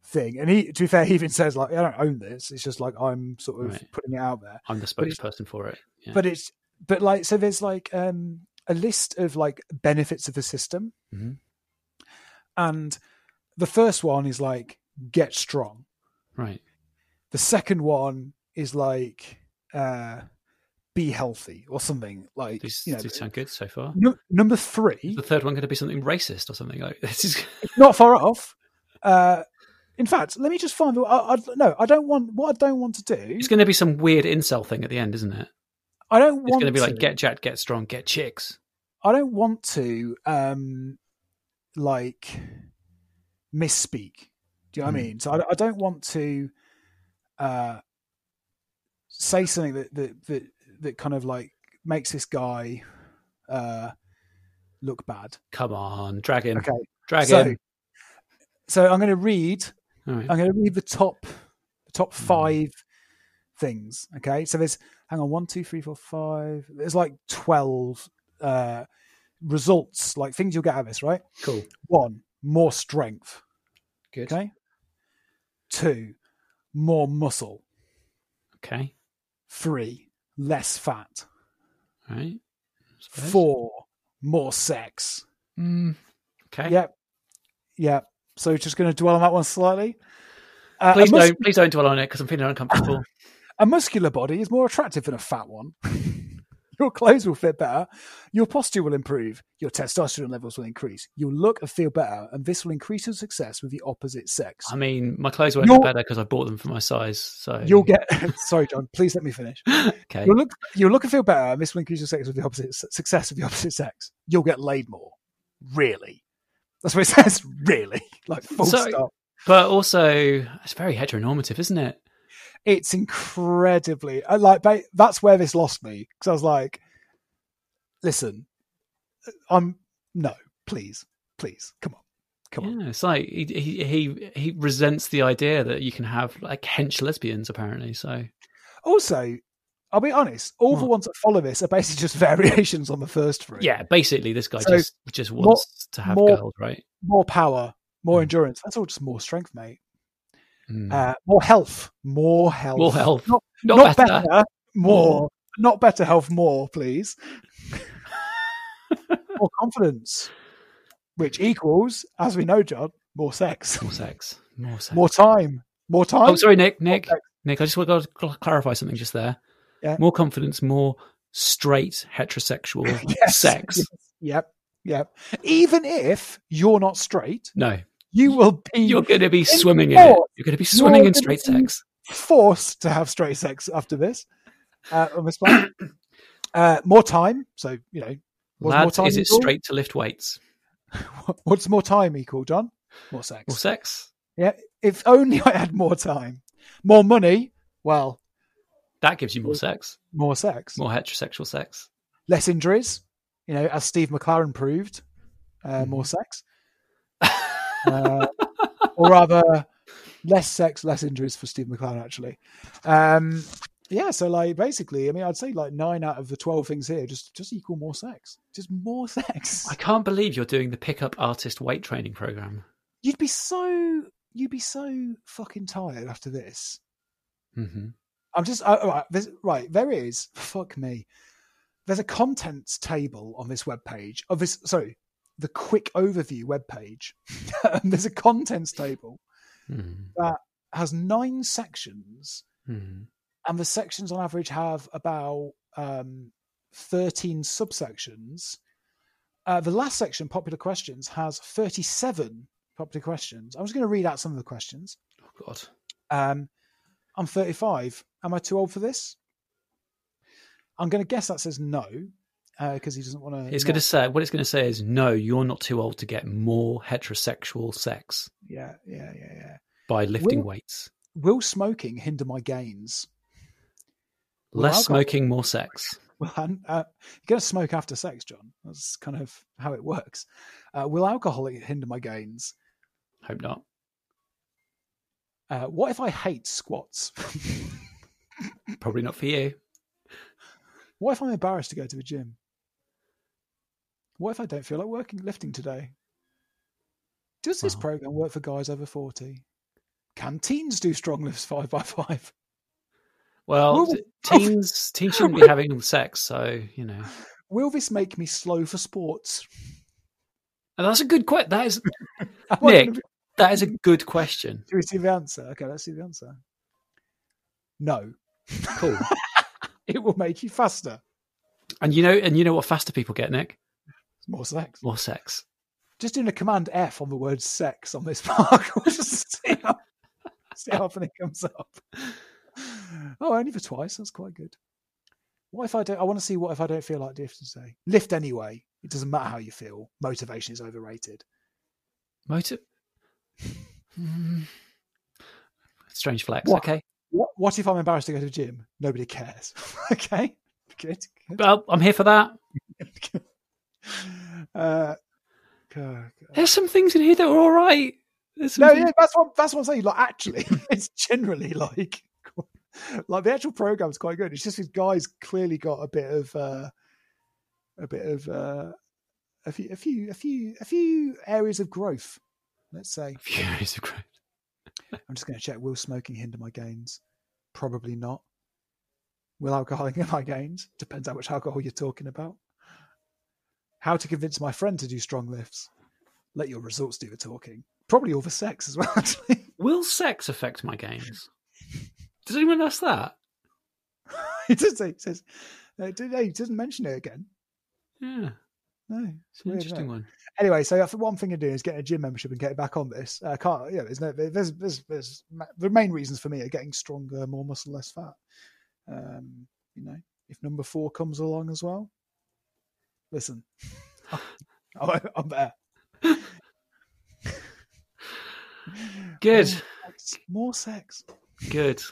[SPEAKER 2] thing. And he, to be fair, he even says like, I don't own this. It's just like I'm sort of
[SPEAKER 3] Right.
[SPEAKER 2] putting it out there.
[SPEAKER 3] I'm the spokesperson for it. Yeah.
[SPEAKER 2] But it's but like so there's like um a list of like benefits of the system,
[SPEAKER 3] Mhm.
[SPEAKER 2] and the first one is like get strong.
[SPEAKER 3] right.
[SPEAKER 2] The second one is like uh be healthy or something like
[SPEAKER 3] These,
[SPEAKER 2] you know.
[SPEAKER 3] these sound good so far.
[SPEAKER 2] nu- number three,
[SPEAKER 3] Is the third one going to be something racist or something like this? Is
[SPEAKER 2] not far off. Uh, in fact, let me just find. the- I, I, no, I don't want. What I don't want to do.
[SPEAKER 3] it's going to be some weird incel thing at the end, isn't it?
[SPEAKER 2] I don't
[SPEAKER 3] It's
[SPEAKER 2] want
[SPEAKER 3] going to be like get jacked, get strong, get chicks.
[SPEAKER 2] I don't want to um like misspeak. Do you know what I
[SPEAKER 3] Hmm.
[SPEAKER 2] mean? So I, I don't want to uh say something that that that that kind of like makes this guy uh, look bad.
[SPEAKER 3] Come on, dragon,
[SPEAKER 2] Okay,
[SPEAKER 3] dragon.
[SPEAKER 2] so so I'm going to read.
[SPEAKER 3] Right.
[SPEAKER 2] I'm going to read the top the top
[SPEAKER 3] Hmm.
[SPEAKER 2] five things. Okay, so there's hang on one, two, three, four, five. There's like twelve uh, results, like things you'll get out of this. Right,
[SPEAKER 3] Cool.
[SPEAKER 2] one more strength.
[SPEAKER 3] Good.
[SPEAKER 2] Okay, two more muscle.
[SPEAKER 3] Okay.
[SPEAKER 2] Three less fat.
[SPEAKER 3] Right.
[SPEAKER 2] Four more sex.
[SPEAKER 3] Mm, okay.
[SPEAKER 2] Yep, yep. So just going to dwell on that one slightly. Uh,
[SPEAKER 3] Please don't. Please don't dwell on it because I'm feeling uncomfortable.
[SPEAKER 2] a muscular body is more attractive than a fat one. Your clothes will fit better. Your posture will improve. Your testosterone levels will increase. You'll look and feel better, and this will increase your success with the opposite sex.
[SPEAKER 3] I mean, my clothes won't
[SPEAKER 2] You're-
[SPEAKER 3] be better because I bought them for my size. So
[SPEAKER 2] You'll get. sorry, John. Please let me finish.
[SPEAKER 3] okay.
[SPEAKER 2] You'll look. You'll look and feel better, and this will increase your sex with the opposite success of the opposite sex. You'll get laid more. Really, that's what it says. Really, like full
[SPEAKER 3] So-
[SPEAKER 2] stop.
[SPEAKER 3] But also, it's very heteronormative, isn't it?
[SPEAKER 2] It's incredibly like that's where this lost me because I was like, listen, I'm no, please, please, come on, come on.
[SPEAKER 3] Yeah, it's like he, he he he resents the idea that you can have like hench lesbians. Apparently, so
[SPEAKER 2] Also, I'll be honest, all the ones that follow this are basically just variations on the first three.
[SPEAKER 3] yeah, basically, this guy
[SPEAKER 2] So,
[SPEAKER 3] just just wants to have
[SPEAKER 2] more-
[SPEAKER 3] girls, right?
[SPEAKER 2] more power, more
[SPEAKER 3] Mm.
[SPEAKER 2] endurance. That's all just more strength, mate.
[SPEAKER 3] Mm.
[SPEAKER 2] Uh, more health, more health,
[SPEAKER 3] More health,
[SPEAKER 2] Not,
[SPEAKER 3] not,
[SPEAKER 2] not
[SPEAKER 3] better.
[SPEAKER 2] better, more, not better health, more, please. more confidence, which equals, as we know, John, more sex,
[SPEAKER 3] More sex, more sex.
[SPEAKER 2] more time, more time.
[SPEAKER 3] Oh, sorry, Nick. Nick.
[SPEAKER 2] sex.
[SPEAKER 3] Nick. I just want to clarify something just there.
[SPEAKER 2] Yeah.
[SPEAKER 3] More confidence, more straight heterosexual
[SPEAKER 2] Yes,
[SPEAKER 3] sex.
[SPEAKER 2] yes, Yep, yep. Even if you're not straight,
[SPEAKER 3] No,
[SPEAKER 2] you will be
[SPEAKER 3] you're going to be swimming in it. You're going to be swimming
[SPEAKER 2] You're
[SPEAKER 3] in straight sex.
[SPEAKER 2] forced to have straight sex after this uh, on this planet. uh, more time. So you know, what's more
[SPEAKER 3] Lads,
[SPEAKER 2] time
[SPEAKER 3] is it
[SPEAKER 2] equal?
[SPEAKER 3] straight to lift weights?
[SPEAKER 2] What's more time equal, John? More sex.
[SPEAKER 3] More sex?
[SPEAKER 2] Yeah. If only I had more time, more money. Well,
[SPEAKER 3] That gives you more sex,
[SPEAKER 2] more sex,
[SPEAKER 3] more heterosexual sex.
[SPEAKER 2] less injuries. You know, as Steve McLaren proved, uh, more
[SPEAKER 3] Mm-hmm.
[SPEAKER 2] sex, uh, or rather, less sex, less injuries for Steve McLaren. Actually, um, yeah. So, like, basically, I mean, I'd say like nine out of the twelve things here just just equal more sex, just more sex.
[SPEAKER 3] I can't believe you're doing the pickup artist weight training program.
[SPEAKER 2] You'd be so you'd be so fucking tired after this.
[SPEAKER 3] Mm-hmm.
[SPEAKER 2] I'm just uh, right, right. There is fuck me. There's a contents table on this webpage of this. Sorry, the quick overview webpage. there's a contents table
[SPEAKER 3] hmm
[SPEAKER 2] has nine sections,
[SPEAKER 3] hmm
[SPEAKER 2] and the sections on average have about um, 13 subsections. Uh, the last section, popular questions, has 37 popular questions. I'm just going to read out some of the questions.
[SPEAKER 3] Oh God.
[SPEAKER 2] Um, I'm 35. Am I too old for this? I'm going to guess that says no, because he doesn't want to.
[SPEAKER 3] It's going to say what it's going to say is no. You're not too old to get more heterosexual sex
[SPEAKER 2] Yeah, yeah, yeah, yeah.
[SPEAKER 3] by lifting
[SPEAKER 2] Will-
[SPEAKER 3] weights.
[SPEAKER 2] Will smoking hinder my gains?
[SPEAKER 3] Less
[SPEAKER 2] alcohol-
[SPEAKER 3] smoking, more sex.
[SPEAKER 2] Well, uh, you're going to smoke after sex, John. That's kind of how it works. Uh, will alcohol hinder my gains?
[SPEAKER 3] Hope not.
[SPEAKER 2] Uh, what if I hate squats?
[SPEAKER 3] Probably not for you.
[SPEAKER 2] what if I'm embarrassed to go to the gym? What if I don't feel like working lifting today? Does this
[SPEAKER 3] Wow.
[SPEAKER 2] program work for guys over 40? Can teens do strong lifts five by five?
[SPEAKER 3] Well,
[SPEAKER 2] Will-
[SPEAKER 3] teens teens shouldn't be having sex, so you know.
[SPEAKER 2] Will this make me slow for sports?
[SPEAKER 3] And that's a good question. That is Nick. that is a good question.
[SPEAKER 2] Do we see the answer? Okay, let's see the answer. No.
[SPEAKER 3] Cool.
[SPEAKER 2] It will make you faster.
[SPEAKER 3] and you know, and you know what faster people get, Nick?
[SPEAKER 2] More sex.
[SPEAKER 3] More sex.
[SPEAKER 2] Just doing a command F on the word sex on this mark. we'll just see how, see how often it comes up. Oh, only for twice. That's quite good. What if I don't? I want to see what if I don't feel like lifting today. Lift anyway. It doesn't matter how you feel. Motivation is overrated.
[SPEAKER 3] Motive. Hmm. Strange flex.
[SPEAKER 2] What?
[SPEAKER 3] Okay.
[SPEAKER 2] What, what if I'm embarrassed to go to the gym? Nobody cares. okay. good, good.
[SPEAKER 3] Well, I'm here for that.
[SPEAKER 2] Uh, God, God.
[SPEAKER 3] There's some things in here that are all right.
[SPEAKER 2] No,
[SPEAKER 3] things-
[SPEAKER 2] yeah, that's what that's what I'm saying. Like, actually, it's generally like like the actual program's quite good. It's just this guy's clearly got a bit of uh, a bit of uh, a few a few a few a few areas of growth. Let's say.
[SPEAKER 3] Furious of growth.
[SPEAKER 2] I'm just going to check. Will smoking hinder my gains? Probably not. Will alcohol hinder my gains? Depends how much alcohol you're talking about. How to convince my friend to do strong lifts? Let your results do the talking. Probably all the sex as well. Actually,
[SPEAKER 3] Will sex affect my games? Does anyone ask that?
[SPEAKER 2] it does say. It says. Uh, did- he doesn't mention it again.
[SPEAKER 3] Yeah,
[SPEAKER 2] No,
[SPEAKER 3] it's an interesting one.
[SPEAKER 2] Anyway, so I think one thing to do is get a gym membership and get back on this. I can't. Yeah, there's no. There's there's there's the main reasons for me are getting stronger, more muscle, less fat. Um, you know, if number four comes along as well, listen, I'm I'm there.
[SPEAKER 3] Good,
[SPEAKER 2] More sex.
[SPEAKER 3] good.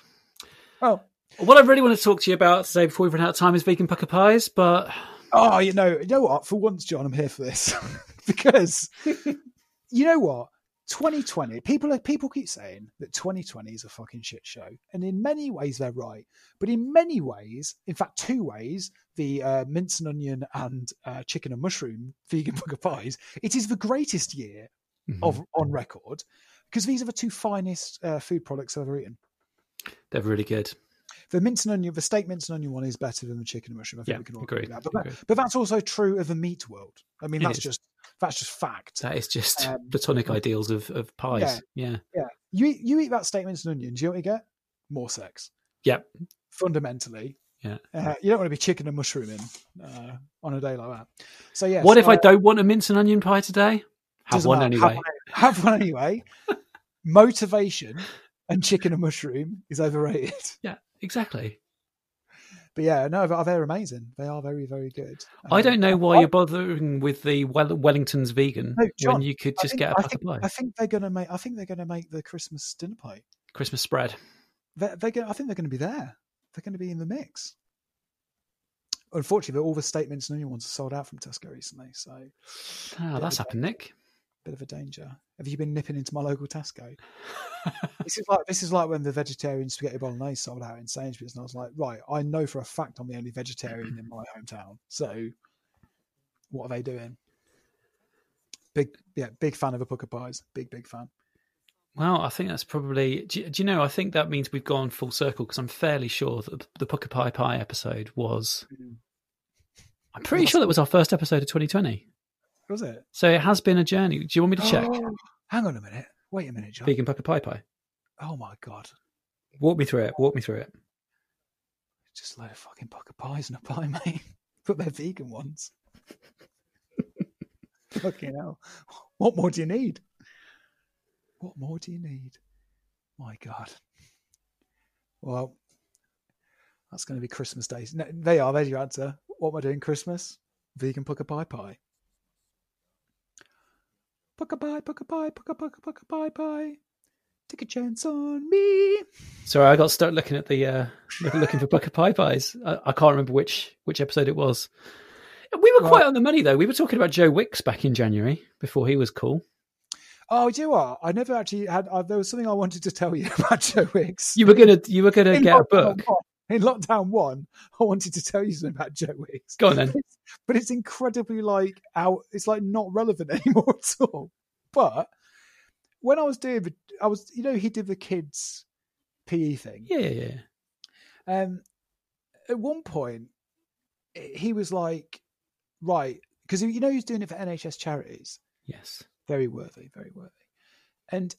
[SPEAKER 2] Oh,
[SPEAKER 3] What I really want to talk to you about today before we run out of time is vegan Pukka pies, but
[SPEAKER 2] oh, you know, you know what? For once, John, I'm here for this because you know what? 2020. People are people keep saying that 2020 is a fucking shit show, and in many ways they're right. But in many ways, in fact, two ways, the uh, mince and onion and uh, chicken and mushroom vegan Pukka pies, it is the greatest year of on record because these are the two finest uh, food products I've ever eaten.
[SPEAKER 3] they're really good.
[SPEAKER 2] The mince and onion, the steak mince and onion one is better than the chicken and mushroom. I think
[SPEAKER 3] Yeah,
[SPEAKER 2] we can all agree that. But, that- but that's also true of the meat world. I mean,
[SPEAKER 3] It
[SPEAKER 2] that's
[SPEAKER 3] is.
[SPEAKER 2] just that's just fact.
[SPEAKER 3] That is just
[SPEAKER 2] Um,
[SPEAKER 3] platonic ideals of, of pies. Yeah.
[SPEAKER 2] Yeah, you eat, you eat that steak mince and onions. You know what you get? More sex.
[SPEAKER 3] Yep.
[SPEAKER 2] Fundamentally.
[SPEAKER 3] Yeah.
[SPEAKER 2] Uh, you don't want to be chicken and mushrooming uh, on a day like that. So yeah.
[SPEAKER 3] what if
[SPEAKER 2] so,
[SPEAKER 3] I
[SPEAKER 2] uh,
[SPEAKER 3] don't want a mince and onion pie today? Have one anyway.
[SPEAKER 2] Have one, have one anyway. Motivation and chicken and mushroom is overrated.
[SPEAKER 3] Yeah, exactly.
[SPEAKER 2] But yeah, no, they're they're amazing. They are very, very good.
[SPEAKER 3] I
[SPEAKER 2] Um,
[SPEAKER 3] don't know why
[SPEAKER 2] I-
[SPEAKER 3] you're bothering with the well- Wellington's vegan
[SPEAKER 2] No, John,
[SPEAKER 3] when you could
[SPEAKER 2] I
[SPEAKER 3] just
[SPEAKER 2] think-
[SPEAKER 3] get a
[SPEAKER 2] I
[SPEAKER 3] Pukka
[SPEAKER 2] think,
[SPEAKER 3] pie.
[SPEAKER 2] I think they're gonna make. I think they're gonna make the Christmas dinner pie.
[SPEAKER 3] Christmas spread.
[SPEAKER 2] They're, they're gonna, I think they're going to be there. They're going to be in the mix. Unfortunately, all the statements and new ones are sold out from Tesco recently, so
[SPEAKER 3] Oh, that's happened, Nick.
[SPEAKER 2] Bit of a danger. Have you been nipping into my local Tesco? this is like this is like when the vegetarian spaghetti bolognese sold out in Sainsbury's, and I was like, right, I know for a fact I'm the only vegetarian in my hometown. So, what are they doing? Big, yeah, big fan of a Pukka pies. Big, big fan.
[SPEAKER 3] Well, I think that's probably. Do you, do you know? I think that means we've gone full circle because I'm fairly sure that the Pukka Pie Pie episode was.
[SPEAKER 2] Mhm.
[SPEAKER 3] I'm pretty sure that was our first episode of 2020.
[SPEAKER 2] Was it?
[SPEAKER 3] So it has been a journey. Do you want me to check?
[SPEAKER 2] Oh, hang on a minute. Wait a minute, John.
[SPEAKER 3] Vegan Pukka Pie Pie.
[SPEAKER 2] Oh my god.
[SPEAKER 3] Walk me through it. Walk me through it.
[SPEAKER 2] Just a load of fucking Pukka pies in a pie, mate. But they're vegan ones. fucking hell. What more do you need? What more do you need? My God. Well, that's going to be Christmas days. No, they are. There's your answer. What am I doing Christmas? Vegan Pukka pie pie. Pukka pie, Pukka pie, Pukka Pukka Pukka pie pie. Take a chance on me.
[SPEAKER 3] Sorry, I got stuck looking at the uh, look- looking for Pukka Pie Pies. I, I can't remember which which episode it was. We were
[SPEAKER 2] Well-
[SPEAKER 3] quite on the money though. We were talking about Joe Wicks back in January before he was cool.
[SPEAKER 2] Oh, do you what? I never actually had. Uh, there was something I wanted to tell you about Joe Wicks.
[SPEAKER 3] You were gonna you were gonna
[SPEAKER 2] In
[SPEAKER 3] get a book.
[SPEAKER 2] In lockdown one, I wanted to tell you something about Joe Wicks.
[SPEAKER 3] Go on then.
[SPEAKER 2] But it's, but it's incredibly like out. It's like not relevant anymore at all. But when I was doing, the, I was you know he did the kids PE thing.
[SPEAKER 3] Yeah, yeah, yeah.
[SPEAKER 2] Um, at one point, he was like, right, because you know he was doing it for NHS charities.
[SPEAKER 3] Yes.
[SPEAKER 2] very worthy, very worthy. And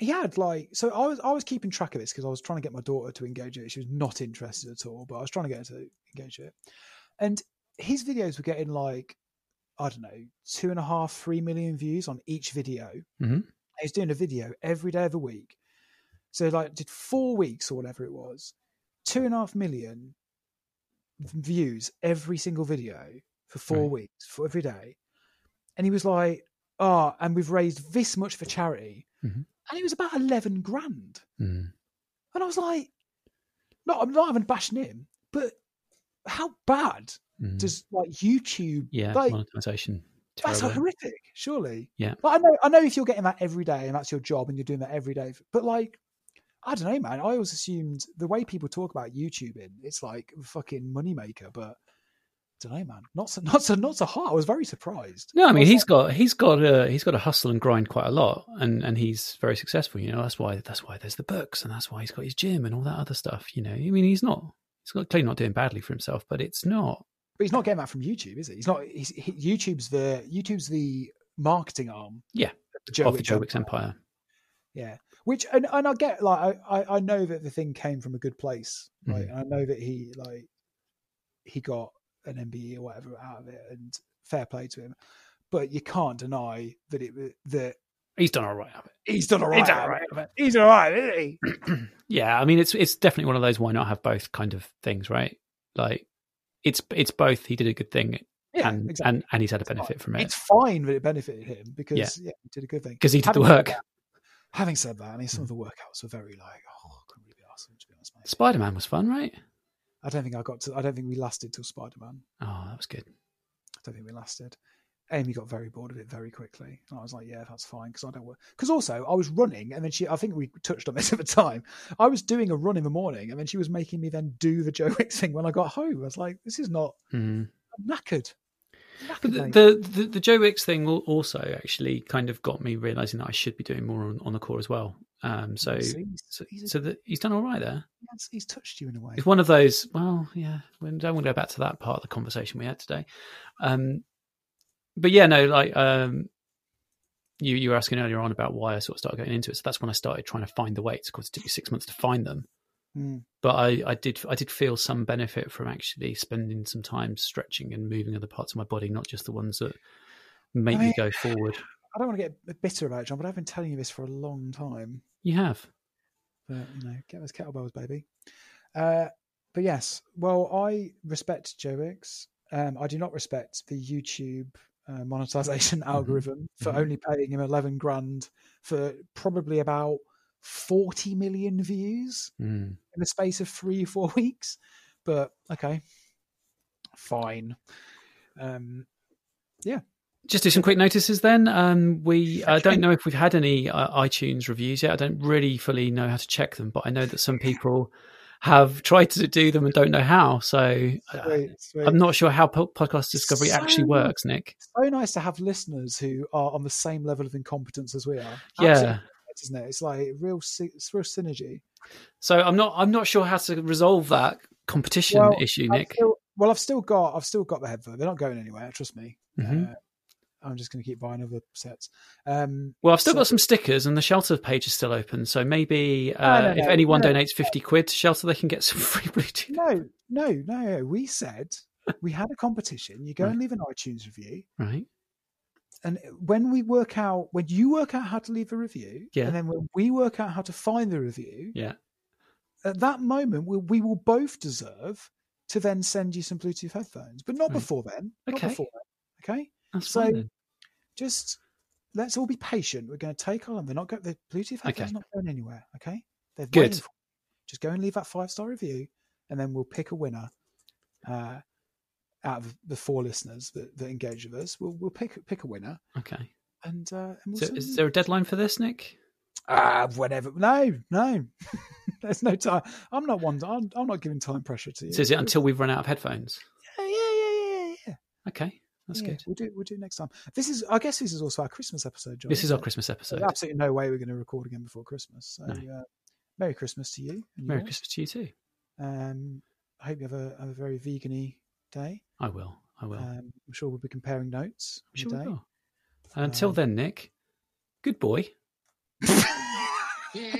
[SPEAKER 2] he had like so I was I was keeping track of this because I was trying to get my daughter to engage it. She was not interested at all, but I was trying to get her to engage it. And his videos were getting like I don't know two and a half, three million views on each video.
[SPEAKER 3] Mhm.
[SPEAKER 2] He was doing a video every day of the week. So like did four weeks or whatever it was, two and a half million views every single video for four
[SPEAKER 3] Right.
[SPEAKER 2] weeks for every day. And he was like, oh, and we've raised this much for charity.
[SPEAKER 3] Mhm.
[SPEAKER 2] And it was about 11 grand.
[SPEAKER 3] Mm.
[SPEAKER 2] And I was like, no, I'm not even bashing him, but how bad
[SPEAKER 3] Mm.
[SPEAKER 2] does like YouTube?
[SPEAKER 3] yeah,
[SPEAKER 2] like,
[SPEAKER 3] monetization.
[SPEAKER 2] that's
[SPEAKER 3] Terrible.
[SPEAKER 2] horrific. Surely,
[SPEAKER 3] Yeah.
[SPEAKER 2] But I know, I know if you're getting that every day and that's your job and you're doing that every day, but like. I don't know, man. I always assumed the way people talk about YouTubing, it's like a fucking moneymaker, but don't know, man. Not so, not so, not so hot. I was very surprised.
[SPEAKER 3] No, I mean he's got he's got a he's got to hustle and grind quite a lot, and and he's very successful. You know, that's why that's why there's the books, and that's why he's got his gym and all that other stuff. You know, I mean he's not he's got clearly not doing badly for himself, but it's not.
[SPEAKER 2] But he's not getting that from YouTube, is he? He's not. He's, he, YouTube's the YouTube's the marketing arm.
[SPEAKER 3] Yeah,
[SPEAKER 2] of the Joe
[SPEAKER 3] of the Joe Wicks
[SPEAKER 2] empire.
[SPEAKER 3] empire.
[SPEAKER 2] Yeah, which and, and I get like I, I I know that the thing came from a good place, right?
[SPEAKER 3] Mhm.
[SPEAKER 2] And I know that he like he got an MBE or whatever out of it, and fair play to him. But you can't deny that it that
[SPEAKER 3] He's done all right out of it.
[SPEAKER 2] he's done all right.
[SPEAKER 3] He's done
[SPEAKER 2] out of it. He's all right, isn't he?
[SPEAKER 3] Yeah, I mean it's it's definitely one of those why not have both kind of things, right? Like it's it's both. He did a good thing,
[SPEAKER 2] Yeah,
[SPEAKER 3] and
[SPEAKER 2] exactly.
[SPEAKER 3] and and he's had a
[SPEAKER 2] It's
[SPEAKER 3] benefit from it
[SPEAKER 2] It's fine that it benefited him because
[SPEAKER 3] Yeah.
[SPEAKER 2] yeah, he did a good thing.
[SPEAKER 3] because he did the
[SPEAKER 2] Having said
[SPEAKER 3] work.
[SPEAKER 2] that- Having said that, I mean, some of hmm. the workouts were very like, oh, I couldn't really be to be honest.
[SPEAKER 3] Spider Man was fun, right?
[SPEAKER 2] I don't think I got to. I don't think we lasted till Spider Man.
[SPEAKER 3] Oh, that was good.
[SPEAKER 2] I don't think we lasted. Amy got very bored of it very quickly. And I was like, yeah, that's fine because I don't work. Because also, I was running, and then she. I think we touched on this at the time. I was doing a run in the morning, and then she was making me then do the Joe Wicks thing when I got home. I was like, this is not.
[SPEAKER 3] Mhm.
[SPEAKER 2] I'm knackered.
[SPEAKER 3] But the, the, the Joe Wicks thing also actually kind of got me realizing that I should be doing more on, on the core as well. Um, so so,
[SPEAKER 2] he's,
[SPEAKER 3] so that he's done all right there.
[SPEAKER 2] he's- he's touched you in a way.
[SPEAKER 3] It's one of those. Well, yeah, we don't want to go back to that part of the conversation we had today. Um, but yeah, no, like um, you you were asking earlier on about why I sort of started getting into it. So that's when I started trying to find the weights. Of course, it took me six months to find them,
[SPEAKER 2] Mm.
[SPEAKER 3] but I, I did I did feel some benefit from actually spending some time stretching and moving other parts of my body, not just the ones that make
[SPEAKER 2] I
[SPEAKER 3] me go forward.
[SPEAKER 2] I don't want to get bitter about it, John, but I've been telling you this for a long time.
[SPEAKER 3] You have.
[SPEAKER 2] But you know, get those kettlebells, baby. Uh, but yes, well, I respect Joe Wicks. Um, I do not respect the YouTube uh, monetization algorithm for
[SPEAKER 3] Mhm.
[SPEAKER 2] only paying him eleven grand for probably about forty million views
[SPEAKER 3] Mm.
[SPEAKER 2] in the space of three or four weeks. But okay, fine. Um, yeah.
[SPEAKER 3] Just do some quick notices then. Um, we I don't know if we've had any uh, iTunes reviews yet. I don't really fully know how to check them, but I know that some people have tried to do them and don't know how. So uh,
[SPEAKER 2] sweet, sweet.
[SPEAKER 3] I'm not sure how po- podcast discovery actually works, Nick.
[SPEAKER 2] so nice to have listeners who are on the same level of incompetence as we are.
[SPEAKER 3] Yeah.
[SPEAKER 2] Isn't it? It's like real, it's real synergy.
[SPEAKER 3] So I'm not I'm not sure how to resolve that competition
[SPEAKER 2] Well,
[SPEAKER 3] issue,
[SPEAKER 2] I've
[SPEAKER 3] Nick.
[SPEAKER 2] still- well, I've still got, I've still got the headphone. They're not going anywhere. Trust me.
[SPEAKER 3] Mhm.
[SPEAKER 2] Uh, I'm just going to keep buying other sets. Um,
[SPEAKER 3] Well, I've still
[SPEAKER 2] so-
[SPEAKER 3] got some stickers, and the shelter page is still open. So maybe uh,
[SPEAKER 2] no,
[SPEAKER 3] if
[SPEAKER 2] no,
[SPEAKER 3] anyone
[SPEAKER 2] no.
[SPEAKER 3] donates fifty quid to shelter, they can get some free Bluetooth.
[SPEAKER 2] no, no, no, no. We said we had a competition. You go and leave an iTunes review,
[SPEAKER 3] Right?
[SPEAKER 2] And when we work out, when you work out how to leave a review,
[SPEAKER 3] Yeah.
[SPEAKER 2] and then when we work out how to find the review,
[SPEAKER 3] Yeah.
[SPEAKER 2] at that moment we, we will both deserve to then send you some Bluetooth headphones, but not
[SPEAKER 3] Right.
[SPEAKER 2] before then. Not
[SPEAKER 3] Okay.
[SPEAKER 2] before then. Okay.
[SPEAKER 3] That's
[SPEAKER 2] So-
[SPEAKER 3] fine.
[SPEAKER 2] Just let's all be patient. We're going to take on. They're not going. The Bluetooth headphones
[SPEAKER 3] Okay.
[SPEAKER 2] not going anywhere. Okay. They're
[SPEAKER 3] Good.
[SPEAKER 2] Just go and leave that five star review, and then we'll pick a winner. Uh, out of the four listeners that, that engage with us, we'll we'll pick pick a winner,
[SPEAKER 3] Okay.
[SPEAKER 2] and uh, and we'll
[SPEAKER 3] So is there a deadline for this, Nick?
[SPEAKER 2] Ah, whatever. No, no. There's no time. I'm not one. I'm, I'm not giving time pressure to you.
[SPEAKER 3] So is it until we've run out of headphones?
[SPEAKER 2] Yeah, yeah, yeah, yeah, yeah.
[SPEAKER 3] Okay, that's
[SPEAKER 2] Yeah,
[SPEAKER 3] good.
[SPEAKER 2] We'll do. We'll do next time. This is. I guess this is also our Christmas episode, John.
[SPEAKER 3] This is our? Christmas episode.
[SPEAKER 2] There's absolutely no way we're going to record again before Christmas. So,
[SPEAKER 3] No.
[SPEAKER 2] uh, Merry Christmas to you. And
[SPEAKER 3] Merry
[SPEAKER 2] yours.
[SPEAKER 3] Christmas to you too.
[SPEAKER 2] Um, I hope you have a, a very vegan day.
[SPEAKER 3] I will. I will.
[SPEAKER 2] Um, I'm sure we'll be comparing notes.
[SPEAKER 3] I'm sure
[SPEAKER 2] the
[SPEAKER 3] we will. Until
[SPEAKER 2] Um,
[SPEAKER 3] then, Nick, good boy.
[SPEAKER 1] Yeah.